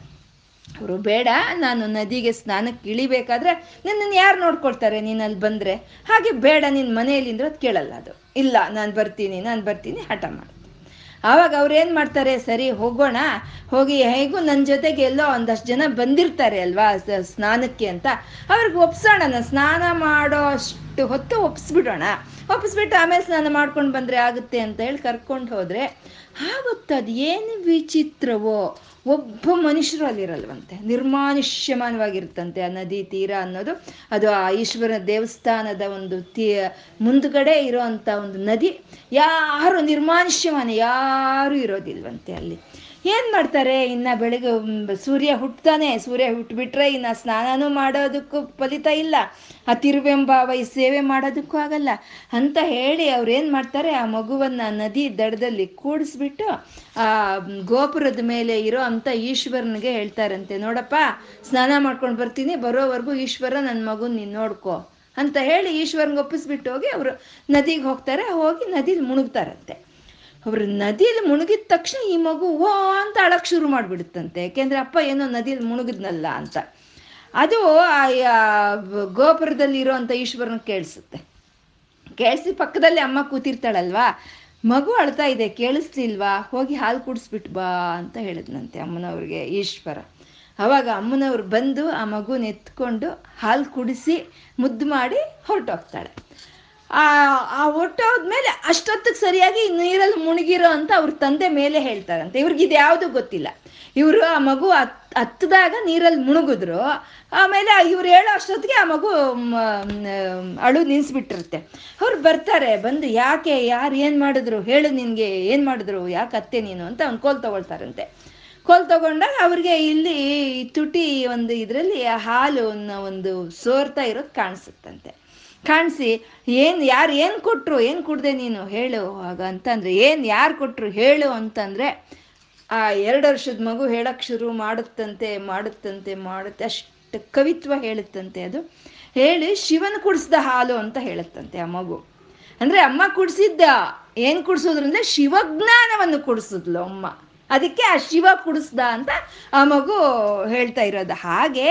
ಅವರು ಬೇಡ, ನಾನು ನದಿಗೆ ಸ್ನಾನಕ್ಕೆ ಇಳಿಬೇಕಾದ್ರೆ ನನ್ನನ್ನು ಯಾರು ನೋಡ್ಕೊಳ್ತಾರೆ ನೀನು ಅಲ್ಲಿ ಬಂದರೆ? ಹಾಗೆ ಬೇಡ, ನಿನ್ನ ಮನೆಯಲ್ಲಿಂದ್ರೆ ಅದು ಕೇಳಲ್ಲ ಅದು. ಇಲ್ಲ, ನಾನು ಬರ್ತೀನಿ ನಾನು ಬರ್ತೀನಿ, ಹಠ ಮಾಡುತ್ತೆ ಆವಾಗ ಅವ್ರು ಏನು ಮಾಡ್ತಾರೆ? ಸರಿ, ಹೋಗೋಣ. ಹೋಗಿ ಹೇಗೂ ನನ್ನ ಜೊತೆಗೆ ಎಲ್ಲೋ ಒಂದಷ್ಟು ಜನ ಬಂದಿರ್ತಾರೆ ಅಲ್ವಾ ಸ್ನಾನಕ್ಕೆ ಅಂತ. ಅವ್ರಿಗೆ ಒಪ್ಸೋಣ ಸ್ನಾನ ಮಾಡೋ ಅಷ್ಟು ಹೊತ್ತು ಒಪ್ಸ್ಬಿಡೋಣ. ಒಪ್ಪಿಸ್ಬಿಟ್ಟು ಆಮೇಲೆ ಸ್ನಾನ ಮಾಡ್ಕೊಂಡು ಬಂದರೆ ಆಗುತ್ತೆ ಅಂತ ಹೇಳಿ ಕರ್ಕೊಂಡು ಹೋದರೆ ಆಗುತ್ತೆ ಅದು ಏನು ವಿಚಿತ್ರವೋ. ಒಬ್ಬ ಮನುಷ್ಯರು ಅಲ್ಲಿರಲ್ವಂತೆ. ನಿರ್ಮಾನುಷ್ಯಮಾನವಾಗಿರುತ್ತಂತೆ ಆ ನದಿ ತೀರ ಅನ್ನೋದು. ಅದು ಆ ಈಶ್ವರ ದೇವಸ್ಥಾನದ ಒಂದು ತೀ, ಮುಂದ್ಗಡೆ ಇರೋವಂಥ ಒಂದು ನದಿ. ಯಾರು ನಿರ್ಮಾನುಷ್ಯಮಾನ ಯಾರು ಇರೋದಿಲ್ವಂತೆ ಅಲ್ಲಿ. ಏನು ಮಾಡ್ತಾರೆ? ಇನ್ನು ಬೆಳಗ್ಗೆ ಸೂರ್ಯ ಹುಟ್ತಾನೆ. ಸೂರ್ಯ ಹುಟ್ಬಿಟ್ರೆ ಇನ್ನು ಸ್ನಾನನೂ ಮಾಡೋದಕ್ಕೂ ಫಲಿತ ಇಲ್ಲ. ಆ ತಿರುವೆಂಬಾವ ಈ ಸೇವೆ ಮಾಡೋದಕ್ಕೂ ಆಗಲ್ಲ. ಅಂತ ಹೇಳಿ ಅವ್ರು ಏನು ಮಾಡ್ತಾರೆ? ಆ ಮಗುವನ್ನ ನದಿ ದಡದಲ್ಲಿ ಕೂಡಿಸ್ಬಿಟ್ಟು ಆ ಗೋಪುರದ ಮೇಲೆ ಇರೋ ಅಂತ ಈಶ್ವರನಿಗೆ ಹೇಳ್ತಾರಂತೆ. ನೋಡಪ್ಪ, ಸ್ನಾನ ಮಾಡ್ಕೊಂಡು ಬರ್ತೀನಿ. ಬರೋವರೆಗೂ ಈಶ್ವರ ನನ್ನ ಮಗುನ ನೀನು ನೋಡ್ಕೋ. ಅಂತ ಹೇಳಿ ಈಶ್ವರನ್ಗೆ ಒಪ್ಪಿಸ್ಬಿಟ್ಟು ಹೋಗಿ ಅವರು ನದಿಗೆ ಹೋಗ್ತಾರೆ. ಹೋಗಿ ನದಿಲಿ ಮುಳುಗ್ತಾರಂತೆ ಅವ್ರು ನದಿಯಲ್ಲಿ ಮುಳುಗಿದ ತಕ್ಷಣ ಈ ಮಗು ಓ ಅಂತ ಅಳಕ್ ಶುರು ಮಾಡಿಬಿಡುತ್ತಂತೆ. ಯಾಕೆಂದ್ರೆ ಅಪ್ಪ ಏನೋ ನದಿಯಲ್ಲಿ ಮುಳುಗಿದ್ನಲ್ಲ ಅಂತ. ಅದು ಆ ಆ, ಗೋಪುರದಲ್ಲಿ ಇರೋವಂಥ ಈಶ್ವರನ ಕೇಳಿಸುತ್ತೆ. ಕೇಳಿಸಿ ಪಕ್ಕದಲ್ಲಿ ಅಮ್ಮ ಕೂತಿರ್ತಾಳಲ್ವಾ? ಮಗು ಅಳ್ತಾ ಇದೆ, ಕೇಳಿಸ್ಲಿಲ್ವಾ? ಹೋಗಿ ಹಾಲು ಕುಡಿಸ್ಬಿಟ್ಟು ಬಾ ಅಂತ ಹೇಳಿದ್ನಂತೆ ಅಮ್ಮನವ್ರಿಗೆ ಈಶ್ವರ. ಅವಾಗ ಅಮ್ಮನವ್ರು ಬಂದು ಆ ಮಗು ನೆತ್ಕೊಂಡು ಹಾಲು ಕುಡಿಸಿ ಮುದ್ದು ಮಾಡಿ ಹೊರಟೋಗ್ತಾಳೆ. ಆ ಆ ಹೊಟ್ಟೋದ್ಮೇಲೆ ಅಷ್ಟೊತ್ತಿಗೆ ಸರಿಯಾಗಿ ನೀರಲ್ಲಿ ಮುಳುಗಿರೋ ಅಂತ ಅವ್ರ ತಂದೆ ಮೇಲೆ ಹೇಳ್ತಾರಂತೆ. ಇವ್ರಿಗೆ ಇದು ಯಾವುದು ಗೊತ್ತಿಲ್ಲ. ಇವರು ಆ ಮಗು ಹತ್ ಹತ್ತದಾಗ ನೀರಲ್ಲಿ ಮುಳುಗಿದ್ರು ಆಮೇಲೆ ಇವ್ರು ಹೇಳೋ ಅಷ್ಟೊತ್ತಿಗೆ ಆ ಮಗು ಅಳು ನಿನ್ಸ್ಬಿಟ್ಟಿರುತ್ತೆ ಅವ್ರು ಬರ್ತಾರೆ, ಬಂದು ಯಾಕೆ, ಯಾರು ಏನು ಮಾಡಿದ್ರು? ಹೇಳು ನಿನಗೆ, ಏನು ಮಾಡಿದ್ರು? ಯಾಕೆ ಅತ್ತೆ ನೀನು? ಅಂತ ಅವ್ನು ಕೋಲ್ ತಗೊಳ್ತಾರಂತೆ. ಕೋಲ್ ತಗೊಂಡಾಗ ಅವ್ರಿಗೆ ಇಲ್ಲಿ ತುಟಿ ಒಂದು ಇದರಲ್ಲಿ ಹಾಲು ಒಂದು ಸೋರ್ತಾ ಇರೋದು ಕಾಣಿಸುತ್ತಂತೆ. ಕಾಣಿಸಿ, ಏನು, ಯಾರು ಏನು ಕೊಟ್ಟರು ಏನು ಕೊಡದೆ ನೀನು? ಹೇಳು ಆಗ ಅಂತಂದರೆ, ಏನು ಯಾರು ಕೊಟ್ಟರು ಹೇಳು ಅಂತಂದರೆ, ಆ ಎರಡು ವರ್ಷದ ಮಗು ಹೇಳಕ್ಕೆ ಶುರು ಮಾಡುತ್ತಂತೆ ಮಾಡುತ್ತಂತೆ, ಮಾಡುತ್ತೆ, ಅಷ್ಟು ಕವಿತ್ವ ಹೇಳುತ್ತಂತೆ ಅದು. ಹೇಳಿ, ಶಿವನ ಕುಡಿಸ್ದ ಹಾಲು ಅಂತ ಹೇಳುತ್ತಂತೆ ಆ ಮಗು. ಅಂದರೆ ಅಮ್ಮ ಕುಡಿಸಿದ್ದ, ಏನು ಕುಡಿಸೋದ್ರಿಂದ ಶಿವಜ್ಞಾನವನ್ನು ಕುಡಿಸಿದ್ಲು ಅಮ್ಮ. ಅದಕ್ಕೆ ಆ ಶಿವ ಕುಡಿಸ್ದ ಅಂತ ಆ ಮಗು ಹೇಳ್ತಾ ಇರೋದು. ಹಾಗೆ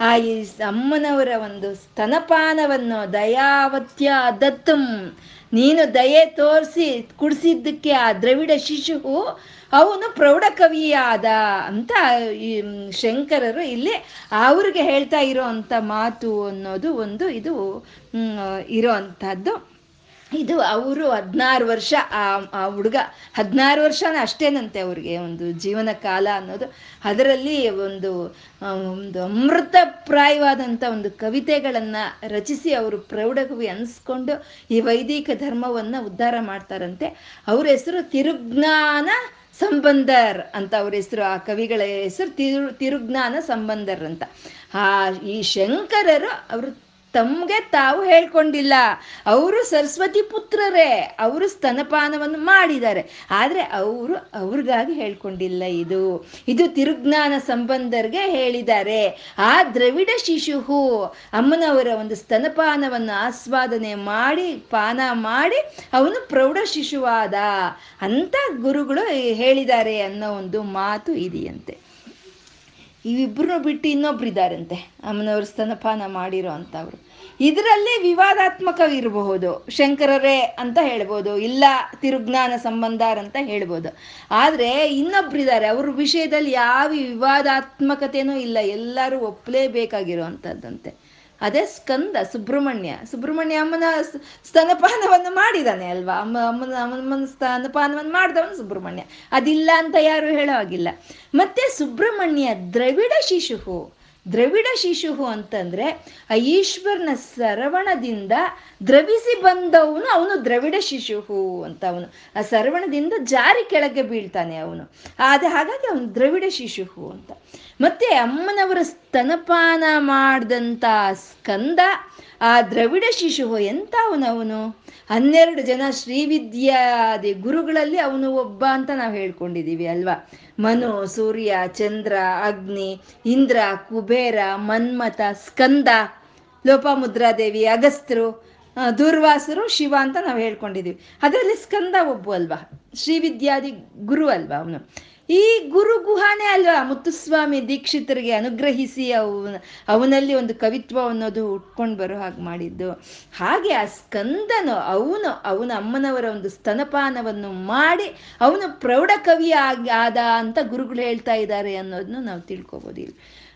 ಆ ಈ ಅಮ್ಮನವರ ಒಂದು ಸ್ತನಪಾನವನ್ನು ದಯಾವತ್ಯ ದತ್ತಂ, ನೀನು ದಯೆ ತೋರಿಸಿ ಕುಡಿಸಿದ್ದಕ್ಕೆ ಆ ದ್ರವಿಡ ಶಿಶು ಅವನು ಪ್ರೌಢ ಕವಿಯಾದ ಅಂತ ಈ ಶಂಕರರು ಇಲ್ಲಿ ಅವ್ರಿಗೆ ಹೇಳ್ತಾ ಇರೋ ಅಂಥ ಮಾತು ಅನ್ನೋದು ಒಂದು ಇದು ಇರೋ ಅಂಥದ್ದು ಇದು ಅವರು ಹದಿನಾರು ವರ್ಷ, ಆ ಆ ಹುಡುಗ ಹದಿನಾರು ವರ್ಷನ ಅಷ್ಟೇನಂತೆ ಅವ್ರಿಗೆ ಒಂದು ಜೀವನ ಕಾಲ ಅನ್ನೋದು. ಅದರಲ್ಲಿ ಒಂದು ಒಂದು ಅಮೃತಪ್ರಾಯವಾದಂಥ ಒಂದು ಕವಿತೆಗಳನ್ನು ರಚಿಸಿ ಅವರು ಪ್ರೌಢಕವಿ ಅನಿಸ್ಕೊಂಡು ಈ ವೈದಿಕ ಧರ್ಮವನ್ನು ಉದ್ಧಾರ ಮಾಡ್ತಾರಂತೆ. ಅವ್ರ ಹೆಸರು ತಿರುಜ್ಞಾನ ಸಂಬಂಧರ್ ಅಂತ ಅವ್ರ ಹೆಸರು, ಆ ಕವಿಗಳ ಹೆಸರು ತಿರು ತಿರುಜ್ಞಾನ ಸಂಬಂಧರ್ ಅಂತ. ಆ, ಈ ಶಂಕರರು ಅವರು ತಮಗೆ ತಾವು ಹೇಳ್ಕೊಂಡಿಲ್ಲ. ಅವರು ಸರಸ್ವತಿ ಪುತ್ರರೇ, ಅವರು ಸ್ತನಪಾನವನ್ನು ಮಾಡಿದ್ದಾರೆ. ಆದರೆ ಅವರು ಅವ್ರಿಗಾಗಿ ಹೇಳ್ಕೊಂಡಿಲ್ಲ ಇದು. ಇದು ತಿರುಜ್ಞಾನ ಸಂಬಂಧರ್ಗೆ ಹೇಳಿದ್ದಾರೆ. ಆ ದ್ರವಿಡ ಶಿಶುಹು ಅಮ್ಮನವರ ಒಂದು ಸ್ತನಪಾನವನ್ನು ಆಸ್ವಾದನೆ ಮಾಡಿ, ಪಾನ ಮಾಡಿ ಅವನು ಪ್ರೌಢ ಶಿಶುವಾದ. ಅಂತ ಗುರುಗಳು ಹೇಳಿದ್ದಾರೆ ಅನ್ನೋ ಒಂದು ಮಾತು ಇದೆಯಂತೆ. ಇವಿಬ್ರು ಬಿಟ್ಟು ಇನ್ನೊಬ್ರು ಇದ್ದಾರಂತೆ ಅಮ್ಮನವ್ರ ಸ್ತನಪಾನ ಮಾಡಿರೋ ಅಂಥವ್ರು ಇದರಲ್ಲಿ ವಿವಾದಾತ್ಮಕವಿರಬಹುದು. ಶಂಕರರೇ ಅಂತ ಹೇಳ್ಬೋದು, ಇಲ್ಲ ತಿರುಜ್ಞಾನ ಸಂಬಂಧಾರ್ ಅಂತ ಹೇಳ್ಬೋದು. ಆದರೆ ಇನ್ನೊಬ್ರಿದ್ದಾರೆ ಅವ್ರ ವಿಷಯದಲ್ಲಿ ಯಾವ ವಿವಾದಾತ್ಮಕತೆನೂ ಇಲ್ಲ. ಎಲ್ಲರೂ ಒಪ್ಪಲೇಬೇಕಾಗಿರುವಂಥದ್ದಂತೆ ಅದೇ ಸ್ಕಂದ, ಸುಬ್ರಹ್ಮಣ್ಯ. ಸುಬ್ರಹ್ಮಣ್ಯ ಅಮ್ಮನ ಸ್ತನಪಾನವನ್ನು ಮಾಡಿದಾನೆ ಅಲ್ವಾ? ಅಮ್ಮ, ಅಮ್ಮನ ಅಮ್ಮನ ಸ್ತನಪಾನವನ್ನು ಮಾಡಿದವನು ಸುಬ್ರಹ್ಮಣ್ಯ. ಅದಿಲ್ಲ ಅಂತ ಯಾರು ಹೇಳೋ ಹಾಗಿಲ್ಲ. ಮತ್ತೆ ಸುಬ್ರಹ್ಮಣ್ಯ ದ್ರವಿಡ ಶಿಶುಹು. ದ್ರವಿಡ ಶಿಶುಹು ಅಂತಂದ್ರೆ ಆ ಈಶ್ವರನ ಸರವಣದಿಂದ ದ್ರವಿಸಿ ಬಂದವನು ಅವನು ದ್ರವಿಡ ಶಿಶುಹು ಅಂತ ಅವನು. ಆ ಸರವಣದಿಂದ ಜಾರಿ ಕೆಳಗೆ ಬೀಳ್ತಾನೆ ಅವನು. ಆದ ಹಾಗಾಗಿ ಅವನು ದ್ರವಿಡ ಶಿಶುಹು ಅಂತ. ಮತ್ತೆ ಅಮ್ಮನವರ ಸ್ತನಪಾನ ಮಾಡಿದಂಥ ಸ್ಕಂದ ಆ ದ್ರವಿಡ ಶಿಶು ಎಂತ ಅವನು ಹನ್ನೆರಡು ಜನ ಶ್ರೀವಿದ್ಯಾದಿ ಗುರುಗಳಲ್ಲಿ ಅವನು ಒಬ್ಬ ಅಂತ ನಾವು ಹೇಳ್ಕೊಂಡಿದ್ದೀವಿ ಅಲ್ವಾ? ಮನು, ಸೂರ್ಯ, ಚಂದ್ರ, ಅಗ್ನಿ, ಇಂದ್ರ, ಕುಬೇರ, ಮನ್ಮಥ, ಸ್ಕಂದ, ಲೋಪಾಮುದ್ರಾದೇವಿ, ಅಗಸ್ತ್ರು ದೂರ್ವಾಸರು, ಶಿವ ಅಂತ ನಾವು ಹೇಳ್ಕೊಂಡಿದ್ದೀವಿ. ಅದರಲ್ಲಿ ಸ್ಕಂದ ಒಬ್ಬ ಅಲ್ವಾ? ಶ್ರೀವಿದ್ಯಾದಿ ಗುರು ಅಲ್ವಾ ಅವನು? ಈ ಗುರು ಗುಹಾನೇ ಅಲ್ವಾ ಮುತ್ತುಸ್ವಾಮಿ ದೀಕ್ಷಿತರಿಗೆ ಅನುಗ್ರಹಿಸಿ ಅವನ, ಅವನಲ್ಲಿ ಒಂದು ಕವಿತ್ವ ಅನ್ನೋದು ಉಟ್ಕೊಂಡು ಬರೋ ಹಾಗೆ ಮಾಡಿದ್ದು. ಹಾಗೆ ಆ ಸ್ಕಂದನು, ಅವನು, ಅವನ ಅಮ್ಮನವರ ಒಂದು ಸ್ತನಪಾನವನ್ನು ಮಾಡಿ ಅವನು ಪ್ರೌಢ ಕವಿ ಆಗಿ, ಆದ ಅಂತ ಗುರುಗಳು ಹೇಳ್ತಾ ಇದ್ದಾರೆ ಅನ್ನೋದನ್ನು ನಾವು ತಿಳ್ಕೊಬೋದು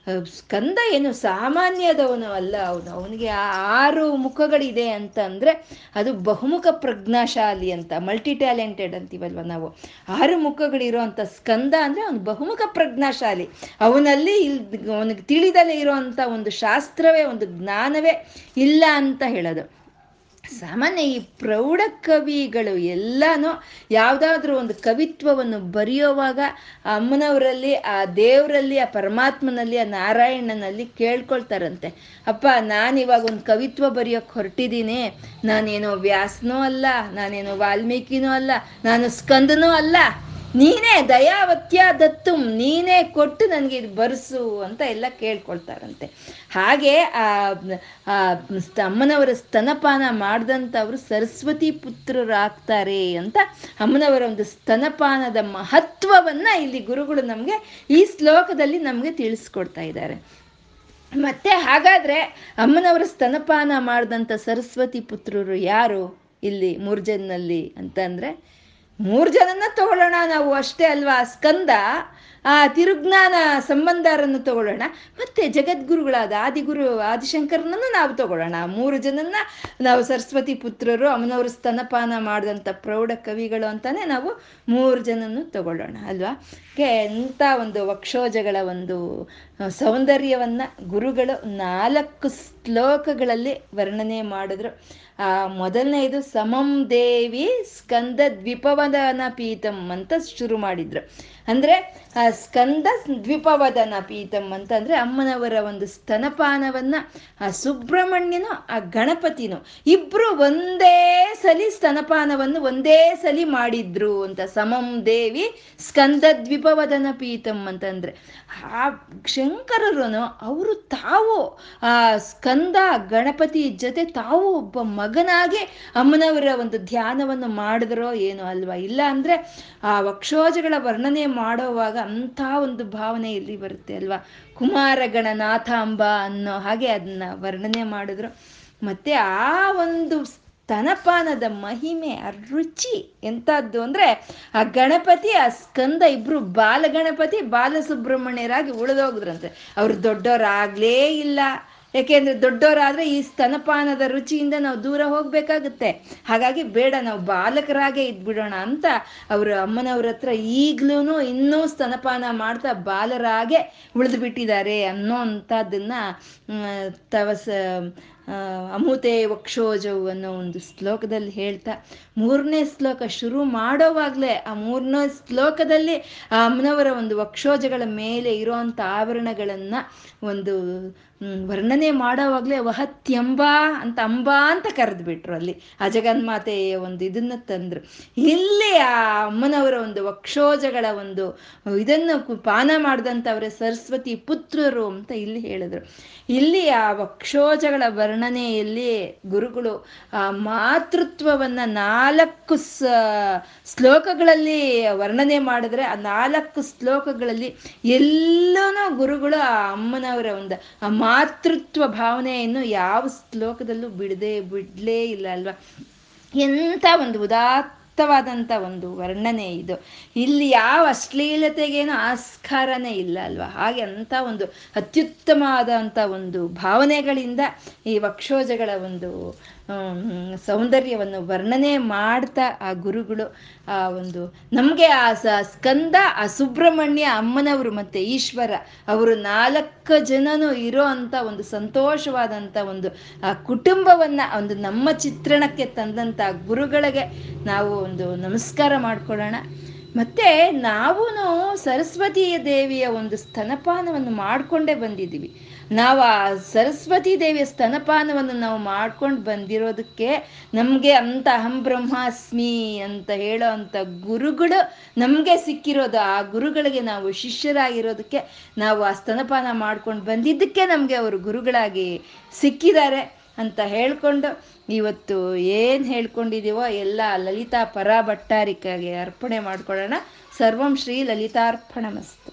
ಸ್ಕಂದ ಏನು ಸಾಮಾನ್ಯದವನು ಅಲ್ಲ ಅವನು. ಅವನಿಗೆ ಆರು ಮುಖಗಳಿದೆ ಅಂತ ಅಂದರೆ ಅದು ಬಹುಮುಖ ಪ್ರಜ್ಞಾಶಾಲಿ ಅಂತ ಮಲ್ಟಿ ಟ್ಯಾಲೆಂಟೆಡ್ ಅಂತೀವಲ್ವ ನಾವು. ಆರು ಮುಖಗಳಿರುವಂಥ ಸ್ಕಂದ ಅಂದ್ರೆ ಅವನು ಬಹುಮುಖ ಪ್ರಜ್ಞಾಶಾಲಿ. ಅವನಲ್ಲಿ ಇಲ್, ಅವನಿಗೆ ತಿಳಿದಲೇ ಅಂಥ ಒಂದು ಶಾಸ್ತ್ರವೇ, ಒಂದು ಜ್ಞಾನವೇ ಇಲ್ಲ ಅಂತ ಹೇಳೋದು. ಸಾಮಾನ್ಯ ಈ ಪ್ರೌಢ ಕವಿಗಳು ಎಲ್ಲಾನು ಯಾವುದಾದ್ರೂ ಒಂದು ಕವಿತ್ವವನ್ನು ಬರೆಯೋವಾಗ ಅಮ್ಮನವರಲ್ಲಿ, ಆ ದೇವರಲ್ಲಿ, ಆ ಪರಮಾತ್ಮನಲ್ಲಿ, ಆ ನಾರಾಯಣನಲ್ಲಿ ಕೇಳ್ಕೊಳ್ತಾರಂತೆ. ಅಪ್ಪ, ನಾನಿವಾಗ ಒಂದು ಕವಿತ್ವ ಬರೆಯೋಕೆ ಹೊರಟಿದ್ದೀನಿ ನಾನೇನೋ ವ್ಯಾಸನೂ ಅಲ್ಲ, ನಾನೇನೋ ವಾಲ್ಮೀಕಿನೂ ಅಲ್ಲ, ನಾನು ಸ್ಕಂದನೂ ಅಲ್ಲ. ನೀನೇ ದಯಾವತ್ಯ ದತ್ತು ನೀನೇ ಕೊಟ್ಟು ನನಗೆ ಇದು ಬರೆಸು ಅಂತ ಎಲ್ಲ ಕೇಳ್ಕೊಳ್ತಾರಂತೆ. ಹಾಗೆ ಆ ಅಮ್ಮನವರ ಸ್ತನಪಾನ ಮಾಡಿದಂಥವ್ರು ಸರಸ್ವತಿ ಪುತ್ರರಾಗ್ತಾರೆ ಅಂತ ಅಮ್ಮನವರ ಒಂದು ಸ್ತನಪಾನದ ಮಹತ್ವವನ್ನ ಇಲ್ಲಿ ಗುರುಗಳು ನಮಗೆ ಈ ಶ್ಲೋಕದಲ್ಲಿ ನಮಗೆ ತಿಳಿಸ್ಕೊಡ್ತಾ ಇದ್ದಾರೆ. ಮತ್ತೆ ಹಾಗಾದ್ರೆ ಅಮ್ಮನವರ ಸ್ತನಪಾನ ಮಾಡಿದಂಥ ಸರಸ್ವತಿ ಪುತ್ರರು ಯಾರು ಇಲ್ಲಿ ಮೂರ್ಜನ್ನಲ್ಲಿ ಅಂತಂದ್ರೆ ಮೂರು ಜನನ್ನ ತಗೊಳ್ಳೋಣ ನಾವು ಅಷ್ಟೇ ಅಲ್ವಾ? ಸ್ಕಂದ, ಆ ತಿರುಜ್ಞಾನ ಸಂಬಂಧರನ್ನು ತಗೊಳ್ಳೋಣ. ಮತ್ತೆ ಜಗದ್ಗುರುಗಳಾದ ಆದಿಗುರು, ಆದಿಶಂಕರನನ್ನು ನಾವು ತಗೊಳ್ಳೋಣ. ಮೂರು ಜನನ್ನ ನಾವು ಸರಸ್ವತಿ ಪುತ್ರರು ಅಮ್ಮನವರು ಸ್ತನಪಾನ ಮಾಡಿದಂಥ ಪ್ರೌಢ ಕವಿಗಳು ಅಂತಾನೆ ನಾವು ಮೂರು ಜನನ್ನು ತಗೊಳ್ಳೋಣ, ಅಲ್ವಾ? ಎಂಥ ಒಂದು ವಕ್ಷೋಜಗಳ ಒಂದು ಸೌಂದರ್ಯವನ್ನ ಗುರುಗಳು ನಾಲ್ಕು ಶ್ಲೋಕಗಳಲ್ಲಿ ವರ್ಣನೆ ಮಾಡಿದ್ರು. ಆ, ಮೊದಲನೇದು, ಸಮಂ ದೇವಿ ಸ್ಕಂದ ದ್ವಿಪವದನ ಪೀತಂ ಅಂತ ಶುರು ಮಾಡಿದ್ರು. ಅಂದ್ರೆ ಸ್ಕಂದ ದ್ವಿಪವದನ ಪೀತಂ ಅಂತ ಅಂದ್ರೆ ಅಮ್ಮನವರ ಒಂದು ಸ್ತನಪಾನವನ್ನ, ಆ, ಸುಬ್ರಹ್ಮಣ್ಯನು, ಆ, ಗಣಪತಿನೂ ಇಬ್ಬರು ಒಂದೇ ಸಲಿ ಸ್ತನಪಾನವನ್ನು ಒಂದೇ ಸಲಿ ಮಾಡಿದ್ರು ಅಂತ. ಸಮಂ ದೇವಿ ಸ್ಕಂದ ದ್ವಿಪವದನ ಪೀತಂ ಅಂತಂದ್ರೆ. ಆ ಶಂಕರರು ಅವರು ತಾವು, ಆ ಸ್ಕಂದ ಗಣಪತಿ ಜೊತೆ ತಾವು ಒಬ್ಬ ಮಗನಾಗಿ ಅಮ್ಮನವರ ಒಂದು ಧ್ಯಾನವನ್ನು ಮಾಡಿದ್ರೋ ಏನೋ ಅಲ್ವಾ? ಇಲ್ಲ ಅಂದ್ರೆ ಆ ವಕ್ಷೋಜಗಳ ವರ್ಣನೆ ಮಾಡೋವಾಗ ಅಂಥ ಒಂದು ಭಾವನೆ ಇಲ್ಲಿ ಬರುತ್ತೆ ಅಲ್ವಾ? ಕುಮಾರ ಗಣನಾಥಾಂಬ ಅನ್ನೋ ಹಾಗೆ ಅದನ್ನ ವರ್ಣನೆ ಮಾಡಿದ್ರು. ಮತ್ತೆ ಆ ಒಂದು ಸ್ತನಪಾನದ ಮಹಿಮೆ, ಆ ರುಚಿ ಎಂಥದ್ದು ಅಂದ್ರೆ ಆ ಗಣಪತಿ, ಆ ಸ್ಕಂದ ಇಬ್ರು ಬಾಲಗಣಪತಿ ಬಾಲಸುಬ್ರಹ್ಮಣ್ಯರಾಗಿ ಉಳಿದೋಗಿದ್ರಂತೆ. ಅವ್ರು ದೊಡ್ಡವರಾಗ್ಲೇ ಇಲ್ಲ. ಯಾಕೆಂದ್ರೆ ದೊಡ್ಡವರಾದ್ರೆ ಈ ಸ್ತನಪಾನದ ರುಚಿಯಿಂದ ನಾವು ದೂರ ಹೋಗ್ಬೇಕಾಗುತ್ತೆ. ಹಾಗಾಗಿ ಬೇಡ, ನಾವು ಬಾಲಕರಾಗೆ ಇದ್ಬಿಡೋಣ ಅಂತ ಅವರು ಅಮ್ಮನವ್ರ ಹತ್ರ ಈಗ್ಲೂ ಇನ್ನೂ ಸ್ತನಪಾನ ಮಾಡ್ತಾ ಬಾಲರಾಗೆ ಉಳಿದು ಬಿಟ್ಟಿದ್ದಾರೆ ಅನ್ನೋ ಅಂಥದ್ದನ್ನ ತವಸ ಅಮುತೆ ವಕ್ಷೋಜವು ಅನ್ನೋ ಒಂದು ಶ್ಲೋಕದಲ್ಲಿ ಹೇಳ್ತಾ, ಮೂರನೇ ಶ್ಲೋಕ ಶುರು ಮಾಡೋವಾಗ್ಲೆ ಆ ಮೂರನೇ ಶ್ಲೋಕದಲ್ಲಿ ಆ ಅಮ್ಮನವರ ಒಂದು ವಕ್ಷೋಜಗಳ ಮೇಲೆ ಇರುವಂತ ಆವರಣಗಳನ್ನ ಒಂದು ವರ್ಣನೆ ಮಾಡೋವಾಗ್ಲೆ ವಹತ್ಯಂಬ ಅಂತ ಅಂಬಾ ಅಂತ ಕರೆದ್ಬಿಟ್ರು ಅಲ್ಲಿ, ಆ ಜಗನ್ಮಾತೆಯ ಒಂದು ಇದನ್ನ ತಂದ್ರು. ಇಲ್ಲಿ ಆ ಅಮ್ಮನವರ ಒಂದು ವಕ್ಷೋಜಗಳ ಒಂದು ಇದನ್ನು ಪಾನ ಮಾಡಿದಂಥವರ ಸರಸ್ವತಿ ಪುತ್ರರು ಅಂತ ಇಲ್ಲಿ ಹೇಳಿದ್ರು. ಇಲ್ಲಿ ಆ ವಕ್ಷೋಜಗಳ ವರ್ಣನೆಯಲ್ಲಿ ಗುರುಗಳು, ಆ, ಮಾತೃತ್ವವನ್ನ ನಾಲ್ಕು ಶ್ಲೋಕಗಳಲ್ಲಿ ವರ್ಣನೆ ಮಾಡಿದ್ರೆ ಆ ನಾಲ್ಕು ಶ್ಲೋಕಗಳಲ್ಲಿ ಎಲ್ಲನೂ ಗುರುಗಳು ಆ ಅಮ್ಮನವರ ಒಂದು, ಆ ಮಾತೃತ್ವ ಭಾವನೆಯನ್ನು ಯಾವ ಶ್ಲೋಕದಲ್ಲೂ ಬಿಡದೆ, ಬಿಡ್ಲೇ ಇಲ್ಲ ಅಲ್ವಾ? ಎಂಥ ಒಂದು ಉದಾತ್ತವಾದಂಥ ಒಂದು ವರ್ಣನೆ ಇದು. ಇಲ್ಲಿ ಯಾವ ಅಶ್ಲೀಲತೆಗೇನು ಆಸ್ಕಾರನೇ ಇಲ್ಲ ಅಲ್ವಾ? ಹಾಗೆ ಅಂತ ಒಂದು ಅತ್ಯುತ್ತಮವಾದಂಥ ಒಂದು ಭಾವನೆಗಳಿಂದ ಈ ವಕ್ಷೋಜಗಳ ಒಂದು ಸೌಂದರ್ಯವನ್ನು ವರ್ಣನೆ ಮಾಡ್ತಾ ಆ ಗುರುಗಳು, ಆ ಒಂದು ನಮಗೆ ಆ ಸ್ಕಂದ, ಆ ಸುಬ್ರಹ್ಮಣ್ಯ ಅಮ್ಮನವರು ಮತ್ತೆ ಈಶ್ವರ ಅವರು ನಾಲ್ಕು ಜನನು ಇರೋ ಅಂತ ಒಂದು ಸಂತೋಷವಾದಂಥ ಒಂದು, ಆ ಕುಟುಂಬವನ್ನ ಒಂದು ನಮ್ಮ ಚಿತ್ರಣಕ್ಕೆ ತಂದಂಥ ಗುರುಗಳಿಗೆ ನಾವು ಒಂದು ನಮಸ್ಕಾರ ಮಾಡ್ಕೊಳ್ಳೋಣ. ಮತ್ತೆ ನಾವು ಸರಸ್ವತಿ ದೇವಿಯ ಒಂದು ಸ್ತನಪಾನವನ್ನು ಮಾಡ್ಕೊಂಡೇ ಬಂದಿದ್ದೀವಿ. ನಾವು ಆ ಸರಸ್ವತಿ ದೇವಿಯ ಸ್ತನಪಾನವನ್ನು ನಾವು ಮಾಡ್ಕೊಂಡು ಬಂದಿರೋದಕ್ಕೆ ನಮಗೆ ಅಂತ ಅಹಂ ಬ್ರಹ್ಮಾಸ್ಮಿ ಅಂತ ಹೇಳೋ ಅಂಥ ಗುರುಗಳು ನಮಗೆ ಸಿಕ್ಕಿರೋದು. ಆ ಗುರುಗಳಿಗೆ ನಾವು ಶಿಷ್ಯರಾಗಿರೋದಕ್ಕೆ ನಾವು ಆ ಸ್ತನಪಾನ ಮಾಡ್ಕೊಂಡು ಬಂದಿದ್ದಕ್ಕೆ ನಮಗೆ ಅವರು ಗುರುಗಳಾಗಿ ಸಿಕ್ಕಿದ್ದಾರೆ ಅಂತ ಹೇಳ್ಕೊಂಡು ಇವತ್ತು ಏನು ಹೇಳ್ಕೊಂಡಿದ್ದೀವೋ ಎಲ್ಲ ಲಲಿತಾ ಪರ ಭಟ್ಟಾರಿಕೆಗೆ ಅರ್ಪಣೆ ಮಾಡ್ಕೊಳ್ಳೋಣ. ಸರ್ವಂ ಶ್ರೀ ಲಲಿತಾರ್ಪಣ ಮಸ್ತು